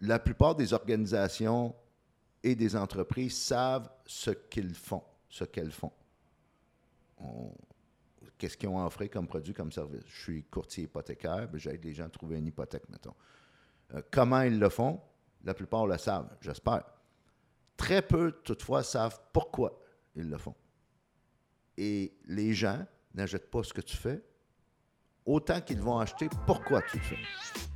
la plupart des organisations et des entreprises savent ce qu'ils font, ce qu'elles font. Qu'est-ce qu'ils ont offert comme produit, comme service? Je suis courtier hypothécaire, j'aide les gens à trouver une hypothèque, mettons. Euh, comment ils le font? La plupart le savent, j'espère. Très peu, toutefois, savent pourquoi ils le font. Et les gens n'achètent pas ce que tu fais, autant qu'ils vont acheter pourquoi tu le fais.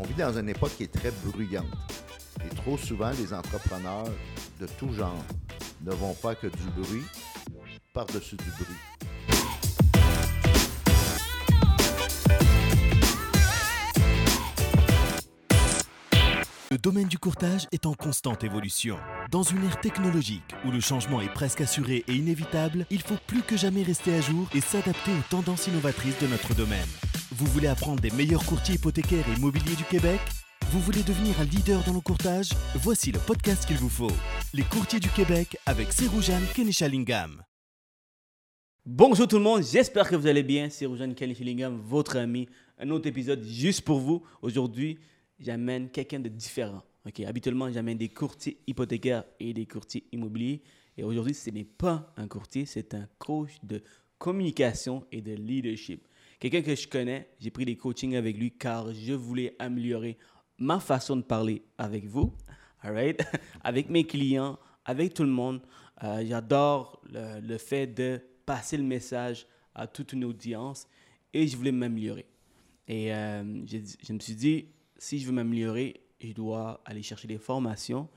On vit dans une époque qui est très bruyante. Et trop souvent, les entrepreneurs de tout genre ne vont pas que du bruit par-dessus du bruit. Le domaine du courtage est en constante évolution. Dans une ère technologique où le changement est presque assuré et inévitable, il faut plus que jamais rester à jour et s'adapter aux tendances innovatrices de notre domaine. Vous voulez apprendre des meilleurs courtiers hypothécaires et immobiliers du Québec? Vous voulez devenir un leader dans le courtage Voici le podcast qu'il vous faut. Les courtiers du Québec avec Seroujan Kenishalingam. Bonjour tout le monde, j'espère que vous allez bien. C'est Roujan Kenishalingam, votre ami. Un autre épisode juste pour vous. Aujourd'hui, j'amène quelqu'un de différent. Habituellement, j'amène des courtiers hypothécaires et des courtiers immobiliers. Et aujourd'hui, ce n'est pas un courtier, c'est un coach de communication et de leadership. Quelqu'un que je connais, j'ai pris des coachings avec lui car je voulais améliorer ma façon de parler avec vous, right? avec mes clients, avec tout le monde. Euh, j'adore le, fait de passer le message à toute une audience et je voulais m'améliorer. Et euh, je me suis dit, si je veux m'améliorer, je dois aller chercher des formations.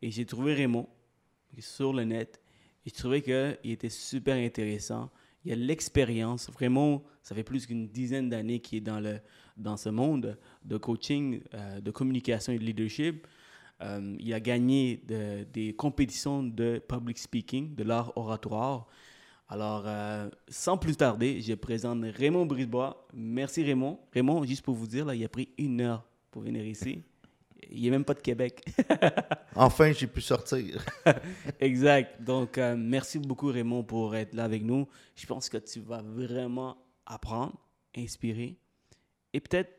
Et j'ai trouvé Raymond sur le net. Et je trouvais qu'il était super intéressant. Il a l'expérience. Vraiment, ça fait plus qu'une dizaine d'années qu'il est dans, le, dans ce monde de coaching, euh, de communication et de leadership. Euh, il a gagné des compétitions de public speaking, de l'art oratoire. Alors, euh, sans plus tarder, je présente Raymond Brisebois. Merci Raymond. Raymond, juste pour vous dire, là, il a pris une heure pour venir ici. Il n'est même pas de Québec. enfin, j'ai pu sortir. exact. Donc, euh, merci beaucoup, Raymond, pour être là avec nous. Je pense que tu vas vraiment apprendre, inspirer et peut-être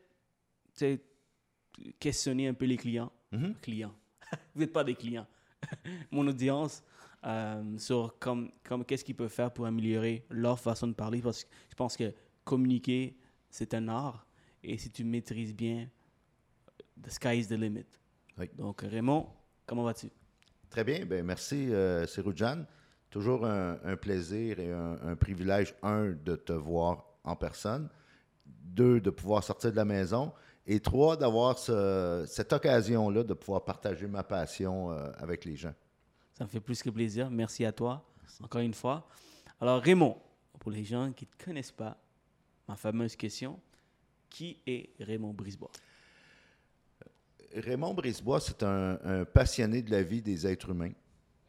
questionner un peu les clients. Mm-hmm. Clients. Vous n'êtes pas des clients. Mon audience. Euh, sur comme, comme qu'est-ce qu'ils peuvent faire pour améliorer leur façon de parler parce que je pense que communiquer c'est un art et si tu maîtrises bien the sky is the limit. Donc, Raymond, comment vas-tu? Très bien. Ben, merci, euh, Toujours un, plaisir et un, privilège, un, de te voir en personne, deux, de pouvoir sortir de la maison, et trois, d'avoir cette occasion-là de pouvoir partager ma passion euh, avec les gens. Ça me fait plus que plaisir. Merci à toi, encore une fois. Alors, Raymond, pour les gens qui ne te connaissent pas, ma fameuse question, qui est Raymond Brisebois? Raymond Brisebois, c'est un, passionné de la vie des êtres humains,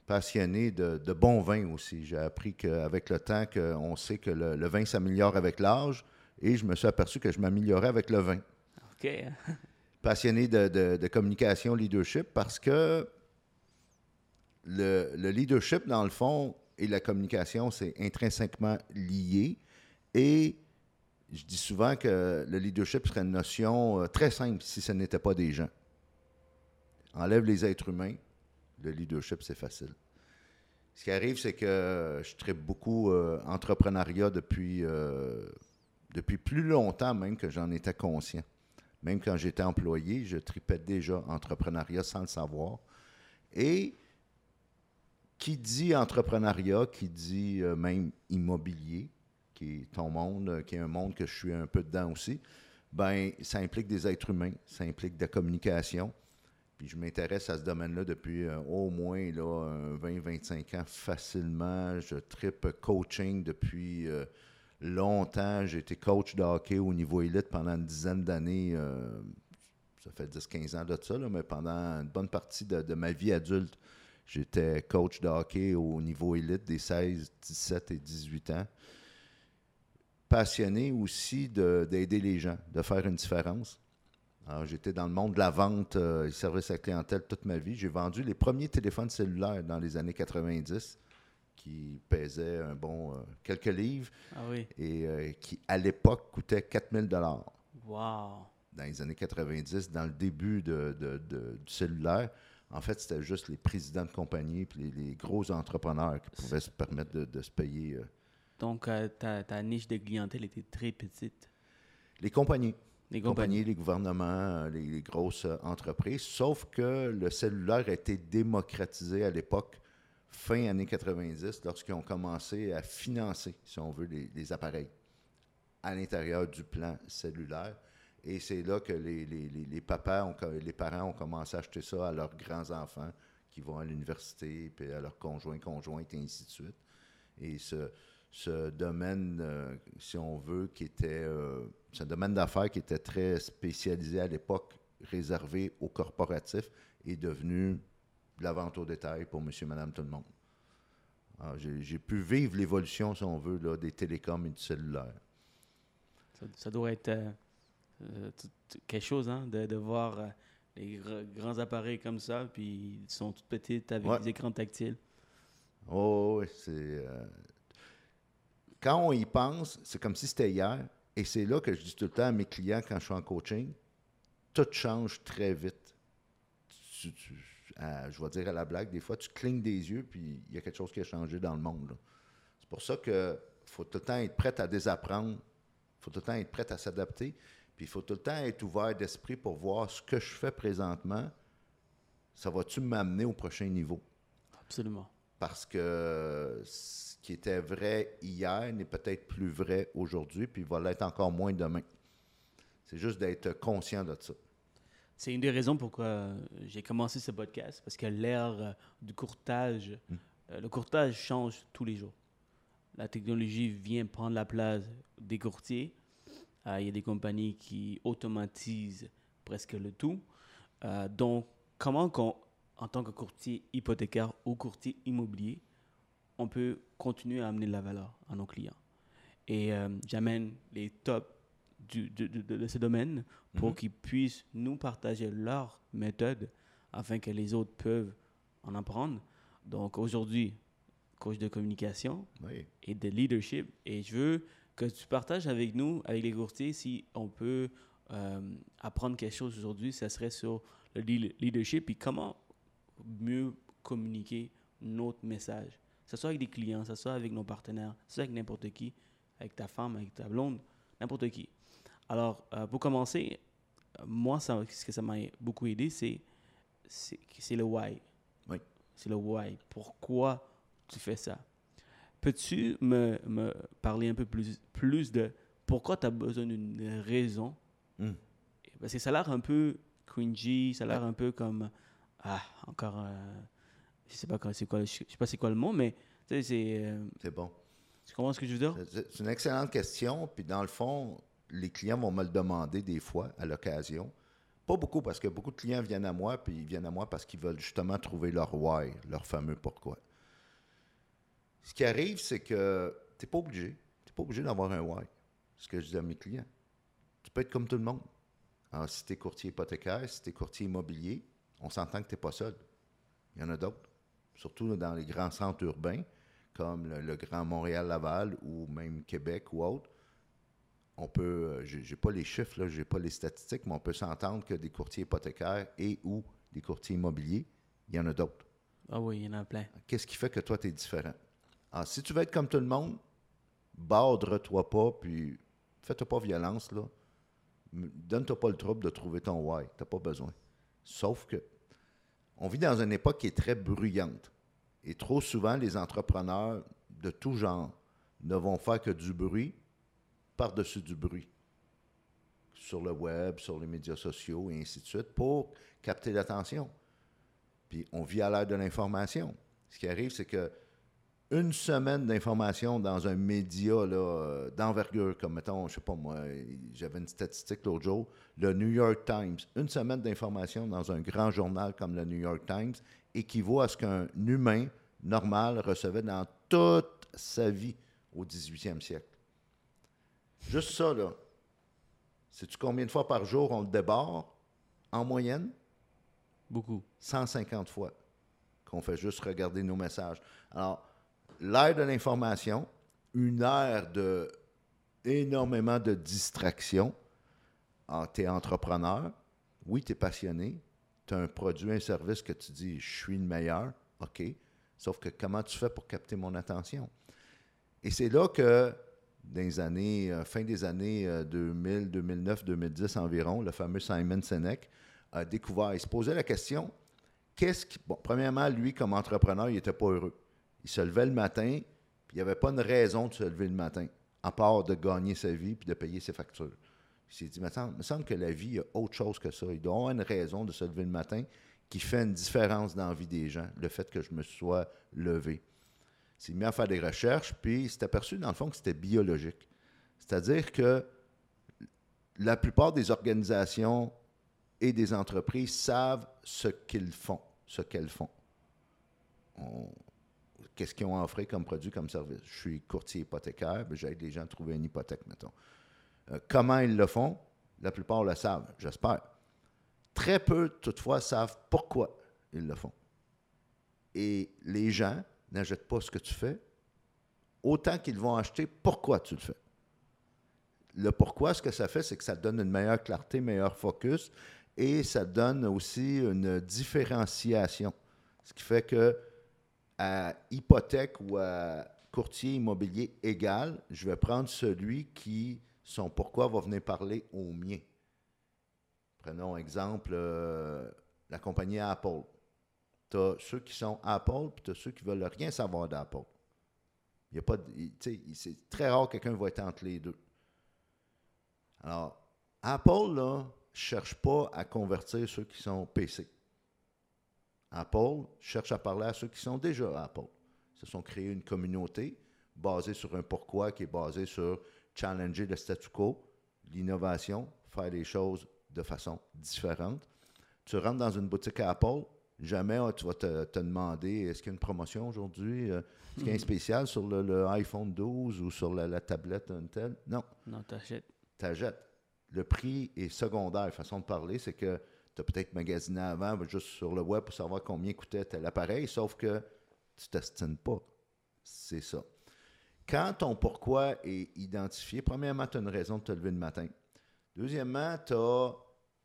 passionné de, bon vin aussi. J'ai appris qu'avec le temps, on sait que le, vin s'améliore avec l'âge, et je me suis aperçu que je m'améliorais avec le vin. OK. passionné de, communication, leadership, parce que le, le, leadership, dans le fond, et la communication, c'est intrinsèquement lié. Et je dis souvent que le leadership serait une notion euh, très simple si ce n'était pas des gens. Enlève les êtres humains, le leadership, c'est facile. Ce qui arrive, c'est que je traite beaucoup euh, entrepreneuriat depuis, euh, depuis plus longtemps même que j'en étais conscient. Même quand j'étais employé, je tripais déjà entrepreneuriat sans le savoir. Et qui dit entrepreneuriat, qui dit euh, même immobilier, qui est ton monde, qui est un monde que je suis un peu dedans aussi, ben ça implique des êtres humains, ça implique de la communication, puis je m'intéresse à ce domaine-là depuis euh, au moins 20-25 ans facilement. Je tripe coaching depuis euh, longtemps. J'ai été coach de hockey au niveau élite pendant une dizaine d'années. Euh, ça fait 10-15 ans de ça, mais pendant une bonne partie de, ma vie adulte, j'étais coach de hockey au niveau élite des 16, 17 et 18 ans. Passionné aussi d'aider les gens, de faire une différence. Alors, j'étais dans le monde de la vente euh, et service à la clientèle toute ma vie. J'ai vendu les premiers téléphones cellulaires dans les années 90 qui pesaient un bon euh, quelques livres ah oui. et euh, qui, à l'époque, coûtaient 4000 Wow! dans les années 90, dans le début de, de- de- du cellulaire, en fait, c'était juste les présidents de compagnie puis les, les gros entrepreneurs qui pouvaient se permettre de, se payer euh, Donc, euh, ta, ta niche de clientèle était très petite. les compagnies. Les compagnies. les gouvernements, euh, les, les grosses euh, entreprises. Sauf que le cellulaire a été démocratisé à l'époque, fin années 90, lorsqu'ils ont commencé à financer, si on veut, les, les appareils à l'intérieur du plan cellulaire. Et c'est là que les, les- les- les papas, ont co- les parents ont commencé à acheter ça à leurs grands-enfants qui vont à l'université, puis à leurs conjoints, conjointes, et ainsi de suite. Et ce, ce domaine, euh, si on veut, qui était... euh, c'est un domaine d'affaires qui était très spécialisé à l'époque, réservé aux corporatifs, est devenu de la vente au détail pour monsieur, madame, tout le monde. Alors, J'ai pu vivre l'évolution, si on veut, là, des télécoms et du cellulaire. Ça, ça doit être euh, euh, quelque chose, hein, de, de voir euh, les gr- grands appareils comme ça, puis ils sont tout petites avec Ouais. des écrans tactiles. Oh, oui, c'est. euh, Quand on y pense, c'est comme si c'était hier. Et c'est là que je dis tout le temps à mes clients quand je suis en coaching tout change très vite. Je vais dire à la blague, des fois, tu clignes des yeux, puis il y a quelque chose qui a changé dans le monde. C'est pour ça que faut tout le temps être prêt à désapprendre. Faut tout le temps être prêt à s'adapter. Puis il faut tout le temps être ouvert d'esprit pour voir ce que je fais présentement. Ça va-tu m'amener au prochain niveau? Absolument. Parce que ce qui était vrai hier n'est peut-être plus vrai aujourd'hui, puis va l'être encore moins demain. C'est juste d'être conscient de ça. C'est une des raisons pourquoi j'ai commencé ce podcast, parce que l'ère euh, du courtage, euh, le courtage change tous les jours. La technologie vient prendre la place des courtiers. Euh, Il y a des compagnies qui automatisent presque le tout. Euh, donc, comment qu'on, en tant que courtier hypothécaire ou courtier immobilier, on peut continuer à amener de la valeur à nos clients. Et euh, j'amène les tops du- de, de- de ce domaine pour qu'ils puissent nous partager leur méthode afin que les autres peuvent en apprendre. Donc aujourd'hui, coach de communication Oui. et de leadership. Et je veux que tu partages avec nous, avec les courtiers, si on peut euh, apprendre quelque chose aujourd'hui, ça serait sur le lead- leadership et comment mieux communiquer notre message. Que ce soit avec des clients, que ce soit avec nos partenaires, que ce soit avec n'importe qui, avec ta femme, avec ta blonde, n'importe qui. Alors, euh, pour commencer, euh, moi, ça, ce que ça m'a beaucoup aidé, c'est c'est c'est le why. Oui. C'est le why. Pourquoi tu fais ça? Peux-tu me, me parler un peu plus, plus de pourquoi tu as besoin d'une raison? Hmm. Parce que ça a l'air un peu cringy, ça a l'air un peu comme. Ah, encore. euh, je sais pas c'est quoi, je sais pas c'est quoi le mot, mais tu sais, c'est. euh, C'est bon. tu comprends ce que je veux dire? C'est c'est une excellente question. Puis dans le fond, les clients vont me le demander des fois à l'occasion. Pas beaucoup, parce que beaucoup de clients viennent à moi, puis ils viennent à moi parce qu'ils veulent justement trouver leur why, leur fameux pourquoi. Ce qui arrive, c'est que tu n'es pas obligé. Tu n'es pas obligé d'avoir un why. C'est ce que je dis à mes clients. Tu peux être comme tout le monde. Alors, si tu es courtier hypothécaire, si tu es courtier immobilier, on s'entend que tu n'es pas seul. Il y en a d'autres. Surtout dans les grands centres urbains, comme le, le Grand Montréal-Laval ou même Québec ou autre. On peut, euh, j'ai pas les chiffres, j'ai pas les statistiques, mais on peut s'entendre que des courtiers hypothécaires et ou des courtiers immobiliers, il y en a d'autres. Ah oui, il y en a plein. Qu'est-ce qui fait que toi, tu es différent? Alors, si tu veux être comme tout le monde, bordre-toi pas, puis fais-toi pas violence, là. Donne-toi pas le trouble de trouver ton why. T'as pas besoin. Sauf que on vit dans une époque qui est très bruyante. Et trop souvent, les entrepreneurs de tout genre ne vont faire que du bruit par-dessus du bruit. Sur le web, sur les médias sociaux et ainsi de suite, pour capter l'attention. Puis on vit à l'ère de l'information. Ce qui arrive, c'est que une semaine d'information dans un média là, euh, d'envergure, comme mettons, je sais pas moi, j'avais une statistique l'autre jour, le New York Times, une semaine d'information dans un grand journal comme le New York Times équivaut à ce qu'un humain normal recevait dans toute sa vie au 18e siècle. Juste ça, là. Sais-tu combien de fois par jour on le déborde en moyenne? Beaucoup. 150 fois qu'on fait juste regarder nos messages. Alors, l'ère de l'information, une ère de énormément de distractions, tu es entrepreneur, oui, tu es passionné, tu as un produit, un service que tu dis, je suis le meilleur, OK. Sauf que comment tu fais pour capter mon attention? Et c'est là que, dans les années, euh, fin des années 2000, 2009, 2010 environ, le fameux Simon Sinek a découvert, il se posait la question, qu'est-ce qui... Bon, premièrement, lui, comme entrepreneur, il n'était pas heureux. Il se levait le matin, puis il n'y avait pas une raison de se lever le matin, à part de gagner sa vie puis de payer ses factures. Il s'est dit, il me semble que la vie a autre chose que ça. Il doit y avoir une raison de se lever le matin qui fait une différence dans la vie des gens, le fait que je me sois levé. Il s'est mis à faire des recherches, puis il s'est aperçu, dans le fond, que c'était biologique. C'est-à-dire que la plupart des organisations et des entreprises savent ce qu'ils font, ce qu'elles font. Qu'est-ce qu'ils ont offert comme produit, comme service? Je suis courtier hypothécaire, j'aide les gens à trouver une hypothèque, mettons. Euh, comment ils le font? La plupart le savent, j'espère. Très peu, toutefois, savent pourquoi ils le font. Et les gens n'achètent pas ce que tu fais, autant qu'ils vont acheter pourquoi tu le fais. Le pourquoi, ce que ça fait, c'est que ça donne une meilleure clarté, meilleur focus, et ça donne aussi une différenciation. Ce qui fait que à hypothèque ou à courtier immobilier égal, je vais prendre celui qui, son pourquoi, va venir parler au mien. Prenons exemple euh, la compagnie Apple. Tu as ceux qui sont Apple, puis tu as ceux qui veulent rien savoir d'Apple. C'est très rare que quelqu'un va être entre les deux. Alors, Apple, là, cherche pas à convertir ceux qui sont PC. Apple cherche à parler à ceux qui sont déjà Apple. Ils se sont créés une communauté basée sur un pourquoi qui est basé sur challenger le statu quo, l'innovation, faire les choses de façon différente. Tu rentres dans une boutique Apple, jamais tu vas te, demander est-ce qu'il y a une promotion aujourd'hui, euh, est-ce qu'il y a un spécial sur le, iPhone 12 ou sur la, tablette Intel. Non. Non, t'achètes. T'achètes le prix est secondaire. Façon de parler, c'est que tu as peut-être magasiné avant, juste sur le web pour savoir combien coûtait tel appareil, sauf que tu ne t'estines pas. C'est ça. Quand ton pourquoi est identifié, premièrement, tu as une raison de te lever le matin. Deuxièmement,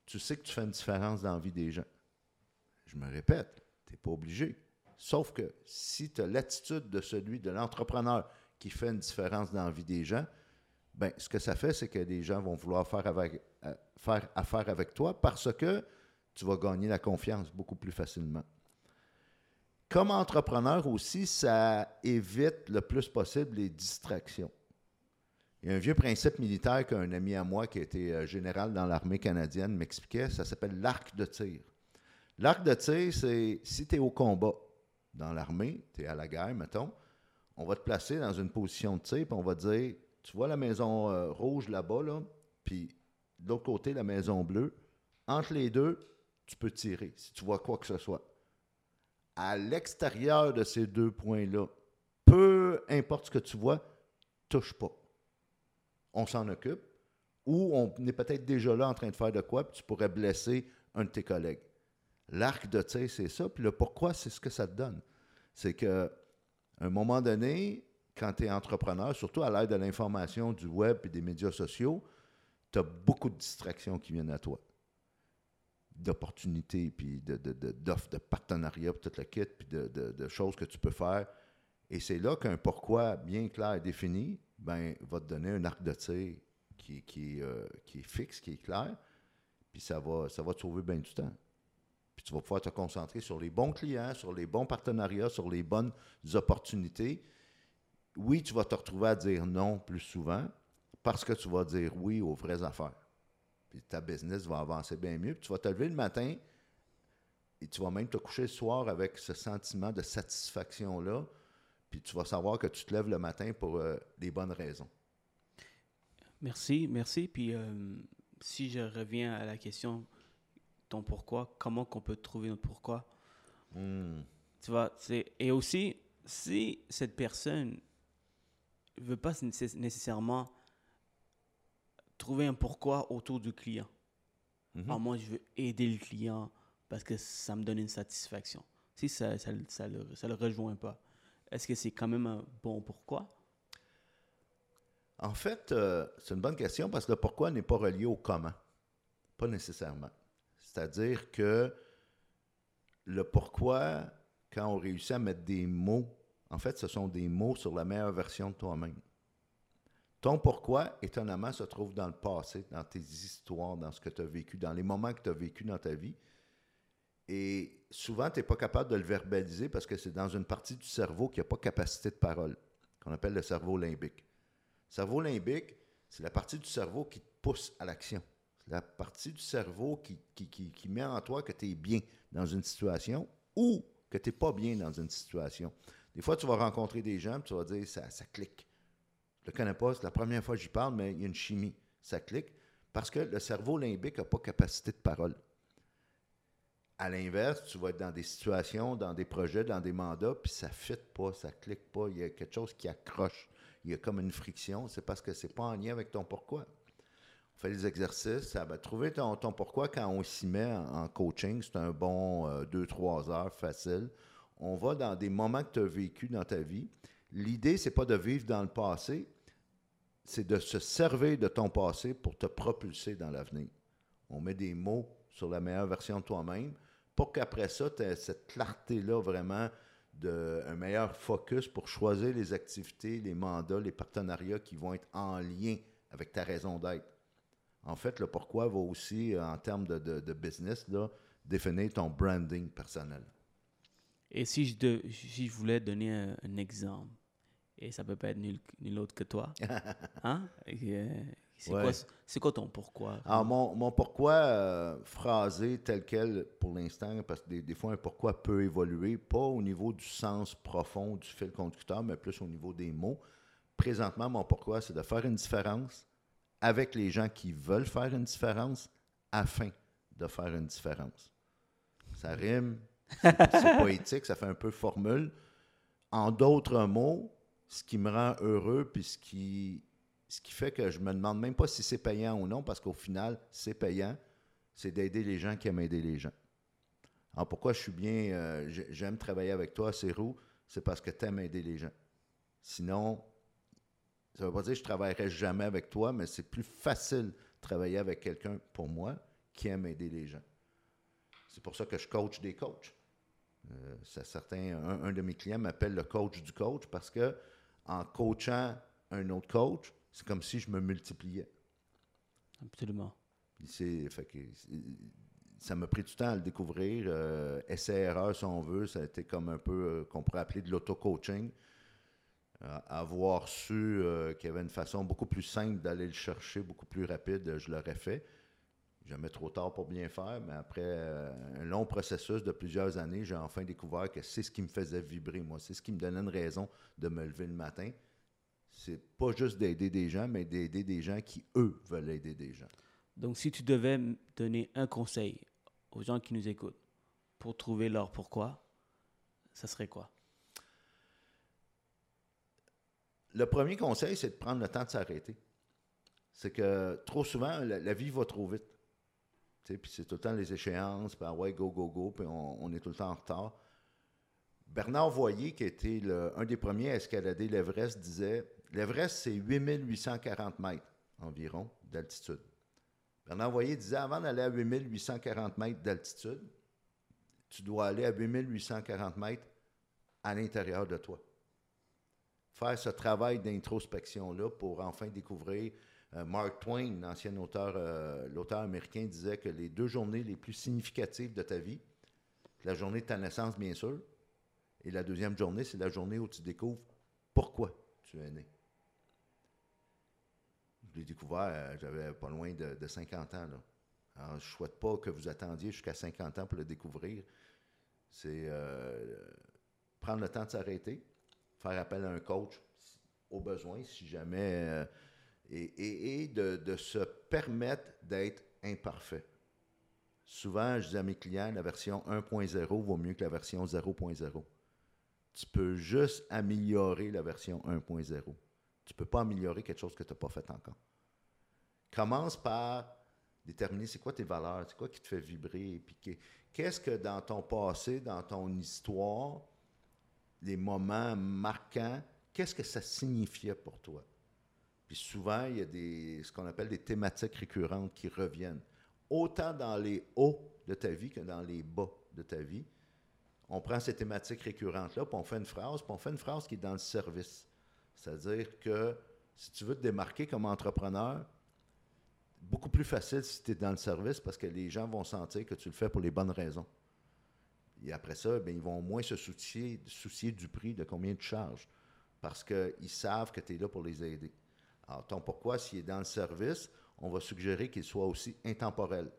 tu sais que tu fais une différence dans la vie des gens. Je me répète, tu n'es pas obligé. Sauf que si tu as l'attitude de celui, de l'entrepreneur qui fait une différence dans la vie des gens, ben, ce que ça fait, c'est que les gens vont vouloir faire, euh, faire affaire avec toi parce que tu vas gagner la confiance beaucoup plus facilement. Comme entrepreneur aussi, ça évite le plus possible les distractions. Il y a un vieux principe militaire qu'un ami à moi qui était euh, général dans l'armée canadienne m'expliquait, ça s'appelle l'arc de tir. L'arc de tir, c'est si tu es au combat dans l'armée, tu es à la guerre, mettons, on va te placer dans une position de tir, puis on va dire tu vois la maison euh, rouge là-bas, là, puis de l'autre côté, la maison bleue. Entre les deux, tu peux tirer si tu vois quoi que ce soit. À l'extérieur de ces deux points-là, peu importe ce que tu vois, touche pas. On s'en occupe. Ou on est peut-être déjà là en train de faire de quoi, puis tu pourrais blesser un de tes collègues. L'arc de tir, c'est ça. Puis le pourquoi, c'est ce que ça te donne. C'est qu'à un moment donné, quand tu es entrepreneur, surtout à l'aide de l'information, du web et des médias sociaux, tu as beaucoup de distractions qui viennent à toi. D'opportunités, puis d'offres, de, de, partenariats, puis toute la kit, puis de, choses que tu peux faire. Et c'est là qu'un pourquoi bien clair et défini ben, va te donner un arc de tir qui, qui, euh, qui est fixe, qui est clair, puis ça va, ça va te sauver bien du temps. Puis tu vas pouvoir te concentrer sur les bons clients, sur les bons partenariats, sur les bonnes opportunités oui, tu vas te retrouver à dire non plus souvent parce que tu vas dire oui aux vraies affaires. Puis ta business va avancer bien mieux. Puis tu vas te lever le matin et tu vas même te coucher le soir avec ce sentiment de satisfaction-là. Puis tu vas savoir que tu te lèves le matin pour euh, les bonnes raisons. Merci, merci. Puis euh, si je reviens à la question, ton pourquoi, comment qu'on peut trouver notre pourquoi? Hmm. Tu vois, et aussi, si cette personne ne veut pas nécessairement trouver un pourquoi autour du client. Mhm. Ah, moi, je veux aider le client parce que ça me donne une satisfaction. Si ça ne ça, ça le, ça le rejoint pas, est-ce que c'est quand même un bon pourquoi? En fait, euh, c'est une bonne question parce que le pourquoi n'est pas relié au comment. Pas nécessairement. C'est-à-dire que le pourquoi, quand on réussit à mettre des mots, en fait, ce sont des mots sur la meilleure version de toi-même. Ton pourquoi, étonnamment, se trouve dans le passé, dans tes histoires, dans ce que tu as vécu, dans les moments que tu as vécu dans ta vie. Et souvent, tu n'es pas capable de le verbaliser parce que c'est dans une partie du cerveau qui n'a pas capacité de parole, qu'on appelle le cerveau limbique. Le cerveau limbique, c'est la partie du cerveau qui te pousse à l'action. C'est la partie du cerveau qui, qui, met en toi que tu es bien dans une situation ou que tu n'es pas bien dans une situation. Des fois, tu vas rencontrer des gens, tu vas dire ça, ça clique. Le connais c'est la première fois que j'y parle, mais il y a une chimie. Ça clique parce que le cerveau limbique n'a pas capacité de parole. À l'inverse, tu vas être dans des situations, dans des projets, dans des mandats, puis ça ne fit pas, ça ne clique pas, il y a quelque chose qui accroche. Il y a comme une friction, c'est parce que ce n'est pas en lien avec ton pourquoi. On fait des exercices, ça va trouver ton, pourquoi quand on s'y met en, coaching, c'est un bon 2-3 euh, heures facile. On va dans des moments que tu as vécu dans ta vie. L'idée, c'est pas de vivre dans le passé, c'est de se servir de ton passé pour te propulser dans l'avenir. On met des mots sur la meilleure version de toi-même pour qu'après ça, tu aies cette clarté-là vraiment d'un meilleur focus pour choisir les activités, les mandats, les partenariats qui vont être en lien avec ta raison d'être. En fait, le pourquoi va aussi, en termes de, business, définir ton branding personnel. Et si je voulais donner un exemple, et ça peut pas être nul, autre que toi. hein? Euh, c'est quoi, ton pourquoi? Alors, mon, mon pourquoi euh, phrasé tel quel pour l'instant, parce que des, fois, un pourquoi peut évoluer, pas au niveau du sens profond du fil conducteur, mais plus au niveau des mots. Présentement, mon pourquoi, c'est de faire une différence avec les gens qui veulent faire une différence afin de faire une différence. Ça rime, c'est poétique, ça fait un peu formule. En d'autres mots, ce qui me rend heureux, puis ce qui, ce qui fait que je me demande même pas si c'est payant ou non, parce qu'au final, c'est payant, c'est d'aider les gens qui aiment aider les gens. Alors pourquoi je suis bien, euh, j'aime travailler avec toi, Cérou, c'est parce que tu aimes aider les gens. Sinon, ça ne veut pas dire que je ne travaillerai jamais avec toi, mais c'est plus facile de travailler avec quelqu'un, pour moi, qui aime aider les gens. C'est pour ça que je coach des coachs. Euh, un, de mes clients m'appelle le coach du coach parce que en coachant un autre coach, c'est comme si je me multipliais. Absolument. ça m'a pris du temps à le découvrir. Euh, essai-erreur, si on veut, ça a été comme un peu euh, qu'on pourrait appeler de l'auto-coaching. Euh, avoir su qu'il y avait une façon beaucoup plus simple d'aller le chercher, beaucoup plus rapide, je l'aurais fait. Jamais trop tard pour bien faire, mais après un long processus de plusieurs années, j'ai enfin découvert que c'est ce qui me faisait vibrer, moi. C'est ce qui me donnait une raison de me lever le matin. C'est pas juste d'aider des gens, mais d'aider des gens qui, eux, veulent aider des gens. Donc, si tu devais donner un conseil aux gens qui nous écoutent pour trouver leur pourquoi, ça serait quoi? Le premier conseil, c'est de prendre le temps de s'arrêter. C'est que trop souvent, la vie va trop vite. Puis c'est tout le temps les échéances, puis ah ouais, go, go, go, puis on, est tout le temps en retard. Bernard Voyer, qui était un des premiers à escalader l'Everest, disait l'Everest, c'est 8840 mètres environ d'altitude. Bernard Voyer disait avant d'aller à 8840 mètres d'altitude, tu dois aller à 8840 mètres à l'intérieur de toi. Faire ce travail d'introspection-là pour enfin découvrir Mark Twain, l'ancien auteur, euh, l'auteur américain, disait que les deux journées les plus significatives de ta vie, la journée de ta naissance, bien sûr, et la deuxième journée, c'est la journée où tu découvres pourquoi tu es né. Je l'ai découvert, euh, j'avais pas loin de, 50 ans. Là. Alors, je ne souhaite pas que vous attendiez jusqu'à 50 ans pour le découvrir. C'est prendre le temps de s'arrêter, faire appel à un coach au besoin, si jamais et, de, se permettre d'être imparfait. Souvent, je dis à mes clients, la version 1.0 vaut mieux que la version 0.0. Tu peux juste améliorer la version 1.0. Tu ne peux pas améliorer quelque chose que tu n'as pas fait encore. Commence par déterminer c'est quoi tes valeurs, c'est quoi qui te fait vibrer, puis qu'est-ce que dans ton passé, dans ton histoire, les moments marquants, qu'est-ce que ça signifiait pour toi? Souvent, il y a des, ce qu'on appelle des thématiques récurrentes qui reviennent. autant dans les hauts de ta vie que dans les bas de ta vie. On prend ces thématiques récurrentes-là, puis on fait une phrase, puis on fait une phrase qui est dans le service. C'est-à-dire que si tu veux te démarquer comme entrepreneur, beaucoup plus facile si tu es dans le service parce que les gens vont sentir que tu le fais pour les bonnes raisons. Et après ça, bien, ils vont moins se soucier, soucier du prix, de combien tu charges, parce qu'ils savent que tu es là pour les aider. Alors, ton pourquoi, s'il est dans le service, on va suggérer qu'il soit aussi intemporel.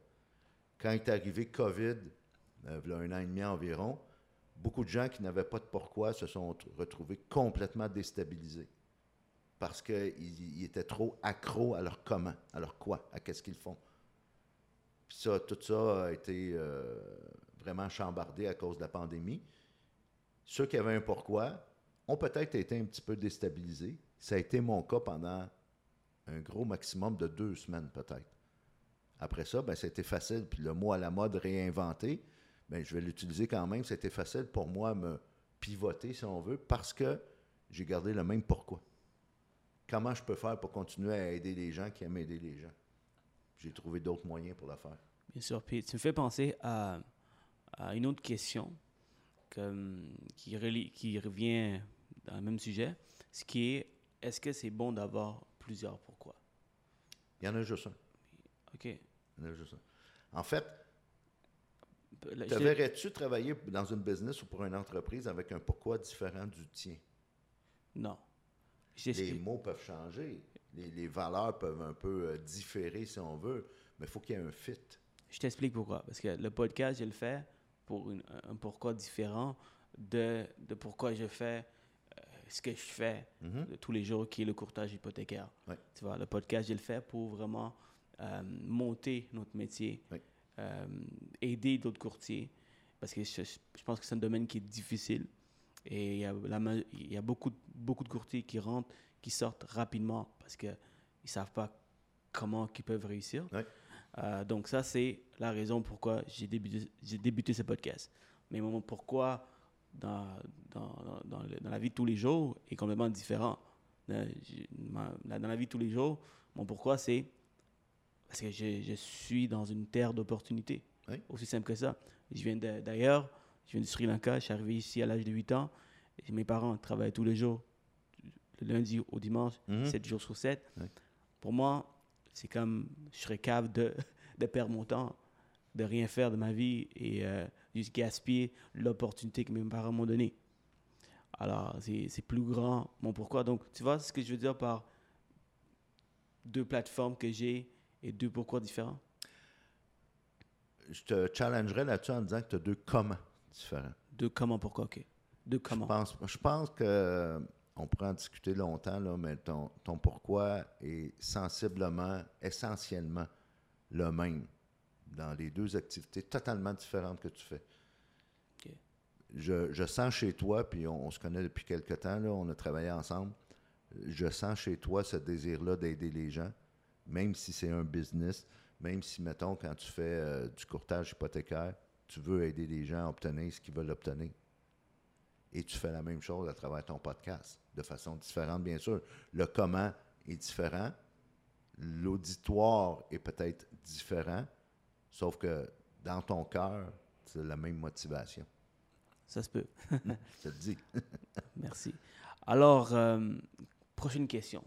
Quand est arrivé COVID, euh, il y a un an et demi environ, beaucoup de gens qui n'avaient pas de pourquoi se sont retrouvés complètement déstabilisés parce qu'ils étaient trop accros à leur comment, à leur quoi, à qu'est-ce qu'ils font. Puis ça, tout ça a été euh, vraiment chambardé à cause de la pandémie. Ceux qui avaient un pourquoi ont peut-être été un petit peu déstabilisés. Ça a été mon cas pendant un gros maximum de deux semaines peut-être. Après ça, ben, c'était facile. Puis le mot à la mode réinventé, ben, je vais l'utiliser quand même. C'était facile pour moi me pivoter, si on veut, parce que j'ai gardé le même pourquoi. Comment je peux faire pour continuer à aider les gens qui aiment aider les gens? J'ai trouvé d'autres moyens pour le faire. Bien sûr. Puis tu me fais penser à, une autre question qui, qui revient dans le même sujet, ce qui est est-ce que c'est bon d'avoir plusieurs pourquoi? Il y en a juste un. OK. Il y en a juste un. En fait, te verrais-tu travailler dans une business ou pour une entreprise avec un pourquoi différent du tien? Non. Les mots peuvent changer. Les, valeurs peuvent un peu euh, différer si on veut, mais il faut qu'il y ait un fit. Je t'explique pourquoi. Parce que le podcast, je le fais pour un pourquoi différent de, de pourquoi je fais ce que je fais mm-hmm. tous les jours, qui est le courtage hypothécaire. Tu vois, le podcast, je le fais pour vraiment euh, monter notre métier, aider d'autres courtiers, parce que je, je pense que c'est un domaine qui est difficile. Et il y a, il y a beaucoup, beaucoup de courtiers qui rentrent, qui sortent rapidement parce qu'ils ne savent pas comment ils peuvent réussir. Euh, donc ça, c'est la raison pourquoi j'ai débuté, débuté ce podcast. Mais pourquoi dans, dans, dans, dans, la vie de tous les jours est complètement différent. Dans la vie de tous les jours, mon pourquoi, c'est parce que je, je, suis dans une terre d'opportunités. Aussi simple que ça. Je viens d'ailleurs, je viens du Sri Lanka, je suis arrivé ici à l'âge de 8 ans. Et mes parents travaillent tous les jours, le lundi au dimanche, 7 mhm. jours sur 7. Pour moi, c'est comme je serais capable de, de perdre mon temps, de rien faire de ma vie et euh, juste gaspiller l'opportunité que mes parents m'ont donnée. Alors, c'est plus grand mon pourquoi. Donc, tu vois ce que je veux dire par deux plateformes que j'ai et deux pourquoi différents? Je te challengerais là-dessus en disant que tu as deux comment différents. Deux comment pourquoi, OK. De comment? Je pense, je pense que euh, on pourrait en discuter longtemps, là, mais ton, ton pourquoi est sensiblement, essentiellement le même dans les deux activités totalement différentes que tu fais. Je, je, sens chez toi, puis on, se connaît depuis quelque temps, là, on a travaillé ensemble, je sens chez toi ce désir-là d'aider les gens, même si c'est un business, même si, mettons, quand tu fais euh, du courtage hypothécaire, tu veux aider les gens à obtenir ce qu'ils veulent obtenir. Et tu fais la même chose à travers ton podcast, de façon différente, bien sûr. Le comment est différent, l'auditoire est peut-être différent, sauf que dans ton cœur, c'est la même motivation. Ça se peut. Je te le dis. Merci. Alors, euh, prochaine question.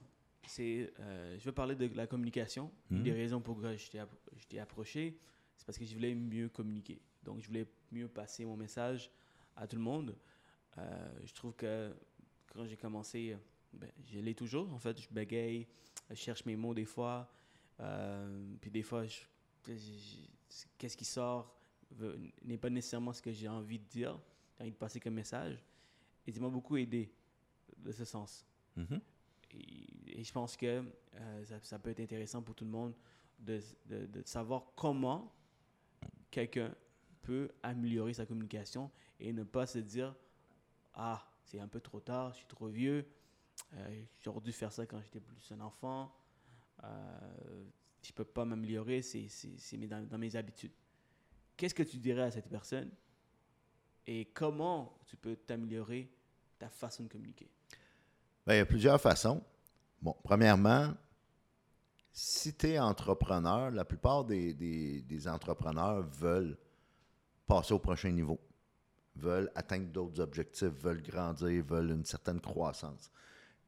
C'est, euh, je veux parler de la communication. Une des hmm. raisons pour lesquelles je t'ai approché, c'est parce que je voulais mieux communiquer. Donc, je voulais mieux passer mon message à tout le monde. Euh, je trouve que quand j'ai commencé, ben, je l'ai toujours. En fait, je bégaye, je cherche mes mots des fois. Puis des fois, qu'est-ce qui sort n'est pas nécessairement ce que j'ai envie de dire, j'ai envie de passer comme message. Et ça m'a beaucoup aidé de ce sens. Mm-hmm. et, je pense que euh, ça, peut être intéressant pour tout le monde de, de, de savoir comment quelqu'un peut améliorer sa communication et ne pas se dire ah, c'est un peu trop tard, je suis trop vieux, euh, j'aurais dû faire ça quand j'étais plus un enfant, euh, je ne peux pas m'améliorer, c'est dans, dans mes habitudes. Qu'est-ce que tu dirais à cette personne et comment tu peux t'améliorer ta façon de communiquer? Bien, il y a plusieurs façons. Bon, premièrement, si tu es entrepreneur, la plupart des, des- des entrepreneurs veulent passer au prochain niveau, veulent atteindre d'autres objectifs, veulent grandir, veulent une certaine croissance.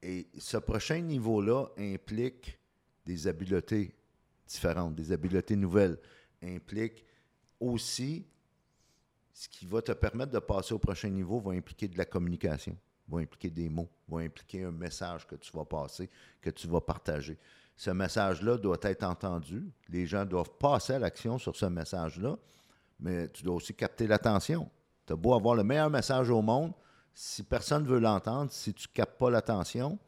Et ce prochain niveau-là implique des habiletés différentes, des habiletés nouvelles, implique aussi ce qui va te permettre de passer au prochain niveau va impliquer de la communication, va impliquer des mots, va impliquer un message que tu vas passer, que tu vas partager. Ce message-là doit être entendu. Les gens doivent passer à l'action sur ce message-là, mais tu dois aussi capter l'attention. Tu as beau avoir le meilleur message au monde, si personne ne veut l'entendre, si tu ne captes pas l'attention,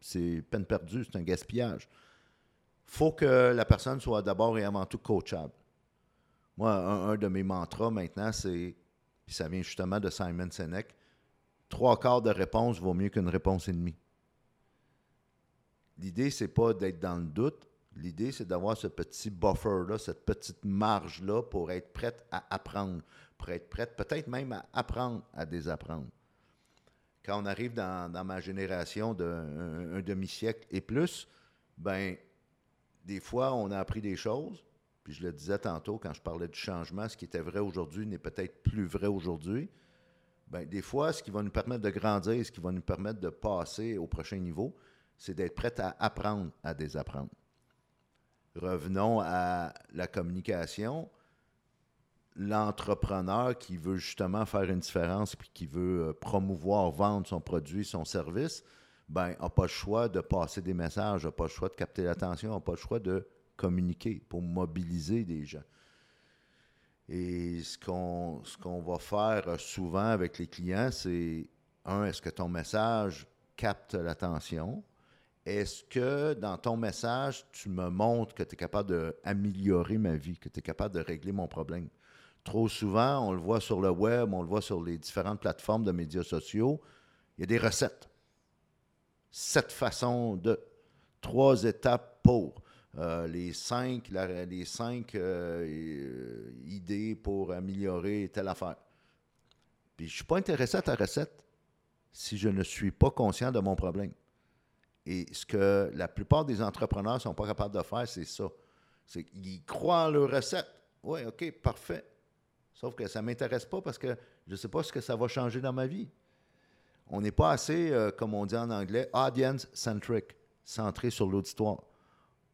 c'est peine perdue, c'est un gaspillage. Faut que la personne soit d'abord et avant tout coachable. Moi, un, de mes mantras maintenant, c'est, puis ça vient justement de Simon Sinek, trois quarts de réponse vaut mieux qu'une réponse et demie. L'idée, c'est pas d'être dans le doute. L'idée, c'est d'avoir ce petit buffer-là, cette petite marge-là pour être prête à apprendre, pour être prête peut-être même à apprendre à désapprendre. Quand on arrive dans, dans ma génération d'un un demi-siècle et plus, ben des fois, on a appris des choses, puis je le disais tantôt quand je parlais du changement, ce qui était vrai aujourd'hui n'est peut-être plus vrai aujourd'hui. Ben, des fois, ce qui va nous permettre de grandir, ce qui va nous permettre de passer au prochain niveau, c'est d'être prêt à apprendre à désapprendre. Revenons à la communication. L'entrepreneur qui veut justement faire une différence puis qui veut euh, promouvoir, vendre son produit, son service, ben, n'a pas le choix de passer des messages, n'a pas le choix de capter l'attention, n'a pas le choix de communiquer pour mobiliser des gens. Et ce qu'on ce qu'on va faire souvent avec les clients, c'est, un, est-ce que ton message capte l'attention? Est-ce que dans ton message, tu me montres que tu es capable d'améliorer ma vie, que tu es capable de régler mon problème? Trop souvent, on le voit sur le web, on le voit sur les différentes plateformes de médias sociaux, il y a des recettes. Sept façons de, trois étapes pour, euh, les cinq, les cinq euh, euh, idées pour améliorer telle affaire. Puis je ne suis pas intéressé à ta recette si je ne suis pas conscient de mon problème. Et ce que la plupart des entrepreneurs ne sont pas capables de faire, c'est ça. C'est croient en leur recette. Oui, OK, parfait. Sauf que ça ne m'intéresse pas parce que je ne sais pas ce que ça va changer dans ma vie. On n'est pas assez, euh, comme on dit en anglais, audience-centric, centré sur l'auditoire,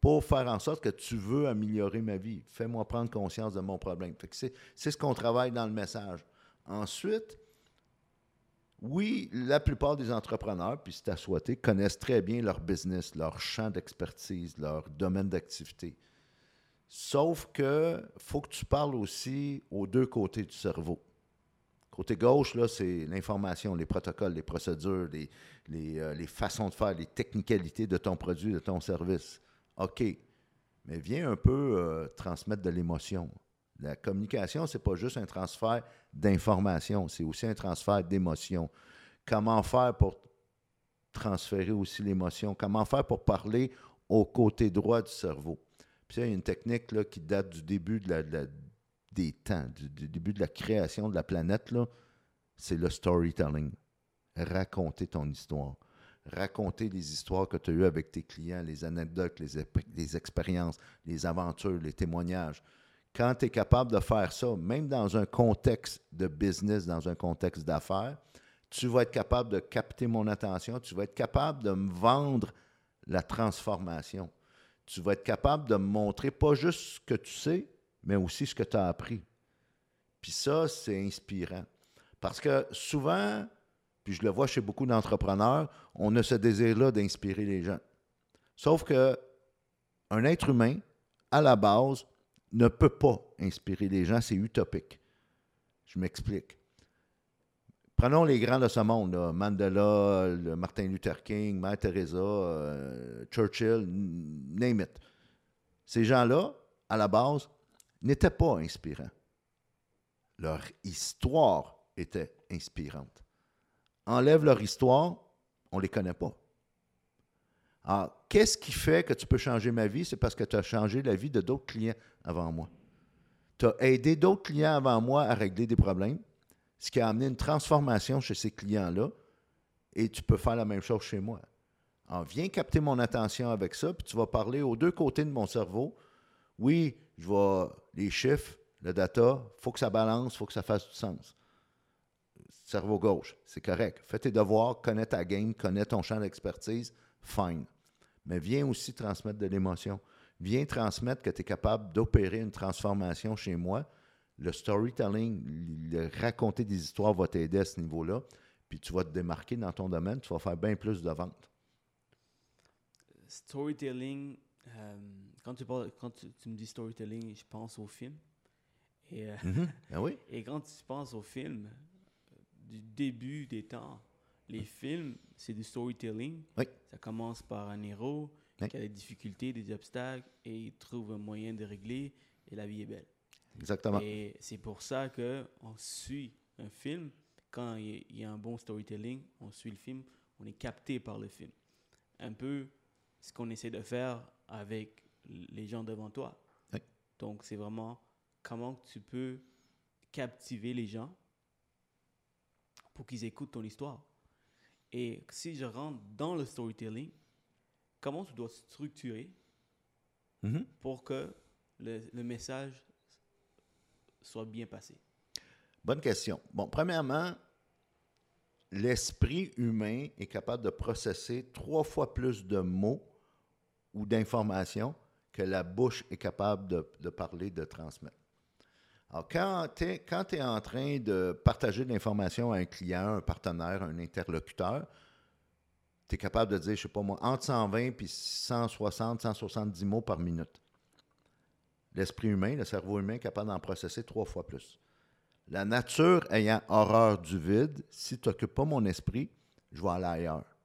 pour faire en sorte que tu veux améliorer ma vie. Fais-moi prendre conscience de mon problème. C'est ce qu'on travaille dans le message. Ensuite, oui, la plupart des entrepreneurs, puis c'est à souhaiter, connaissent très bien leur business, leur champ d'expertise, leur domaine d'activité. Sauf que faut que tu parles aussi aux deux côtés du cerveau. Côté gauche, c'est l'information, les protocoles, les procédures, euh, les façons de faire, les technicalités de ton produit, de ton service. OK. Mais viens un peu euh, transmettre de l'émotion. La communication, c'est pas juste un transfert d'information, c'est aussi un transfert d'émotion. Comment faire pour transférer aussi l'émotion? Comment faire pour parler au côté droit du cerveau? Puis il y a une technique qui date du début de la- des temps, du, début de la création de la planète, c'est le storytelling. Raconter ton histoire. Raconter les histoires que tu as eues avec tes clients, les anecdotes, les, les expériences, les aventures, les témoignages. Quand tu es capable de faire ça, même dans un contexte de business, dans un contexte d'affaires, tu vas être capable de capter mon attention, tu vas être capable de me vendre la transformation. Tu vas être capable de me montrer pas juste ce que tu sais, mais aussi ce que tu as appris. Puis ça, c'est inspirant. Parce que souvent, puis je le vois chez beaucoup d'entrepreneurs, on a ce désir-là d'inspirer les gens. Sauf que un être humain, à la base, ne peut pas inspirer les gens, c'est utopique. Je m'explique. Prenons les grands de ce monde, Mandela, Martin Luther King, Mère Teresa, euh, Churchill, name it. Ces gens-là, à la base, n'étaient pas inspirants. Leur histoire était inspirante. Enlève leur histoire, on ne les connaît pas. Alors, qu'est-ce qui fait que tu peux changer ma vie? C'est parce que tu as changé la vie de d'autres clients avant moi. Tu as aidé d'autres clients avant moi à régler des problèmes, ce qui a amené une transformation chez ces clients-là, et tu peux faire la même chose chez moi. Alors, viens capter mon attention avec ça, puis tu vas parler aux deux côtés de mon cerveau. Oui, je vais les chiffres, le data, faut que ça balance, faut que ça fasse du sens. Cerveau gauche, c'est correct. Fais tes devoirs, connais ta game, connais ton champ d'expertise, fine. Mais viens aussi transmettre de l'émotion. Viens transmettre que tu es capable d'opérer une transformation chez moi. Le storytelling, le raconter des histoires va t'aider à ce niveau-là. Puis tu vas te démarquer dans ton domaine, tu vas faire bien plus de ventes. Storytelling, euh, quand, tu, parles, quand tu, tu me dis storytelling, je pense au film. Et, euh, Mhm. Ben oui. et quand tu penses au film, du début des temps, les films, c'est du storytelling. Oui. Ça commence par un héros Oui. qui a des difficultés, des obstacles, et il trouve un moyen de régler, et la vie est belle. Exactement. Et c'est pour ça que on suit un film. Quand il y a un bon storytelling, on suit le film, on est capté par le film. Un peu ce qu'on essaie de faire avec les gens devant toi. Oui. Donc, c'est vraiment comment tu peux captiver les gens pour qu'ils écoutent ton histoire. Et si je rentre dans le storytelling, comment tu dois structurer Mhm. pour que le, le message soit bien passé? Bonne question. Bon, premièrement, l'esprit humain est capable de processer trois fois plus de mots ou d'informations que la bouche est capable de, parler, de transmettre. Alors, quand tu es, en train de partager de l'information à un client, un partenaire, un interlocuteur, tu es capable de dire, je sais pas moi, entre 120 puis 160, 170 mots par minute. L'esprit humain, le cerveau humain est capable d'en processer trois fois plus. La nature ayant horreur du vide, si tu n'occupes pas mon esprit, je vais aller ailleurs.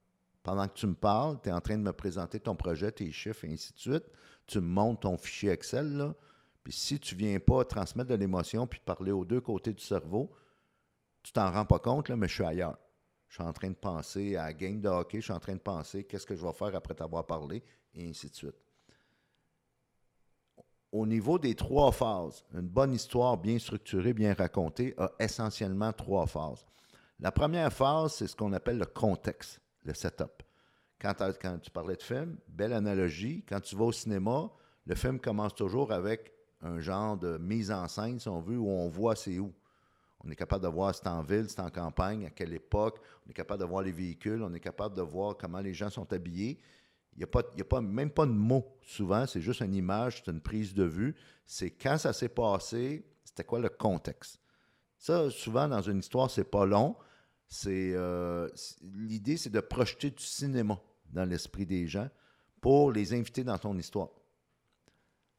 Pendant que tu me parles, tu es en train de me présenter ton projet, tes chiffres, et ainsi de suite. Tu me montres ton fichier Excel, là. Puis si tu ne viens pas transmettre de l'émotion puis parler aux deux côtés du cerveau, tu t'en rends pas compte, là, mais je suis ailleurs. Je suis en train de penser à la game de hockey, je suis en train de penser qu'est-ce que je vais faire après t'avoir parlé, et ainsi de suite au niveau des trois phases, une bonne histoire bien structurée, bien racontée, a essentiellement trois phases. La première phase, c'est ce qu'on appelle le contexte, le setup. Quand, tu parlais de film, belle analogie, quand tu vas au cinéma, le film commence toujours avec un genre de mise en scène, si on veut, où on voit c'est où. On est capable de voir c'est en ville, c'est en campagne, à quelle époque. On est capable de voir les véhicules, on est capable de voir comment les gens sont habillés. Il n'y a, pas, y a pas, même pas de mots souvent, c'est juste une image, c'est une prise de vue. C'est quand ça s'est passé, c'était quoi le contexte. Ça, souvent, dans une histoire, c'est pas long. C'est euh, L'idée, c'est de projeter du cinéma dans l'esprit des gens pour les inviter dans ton histoire.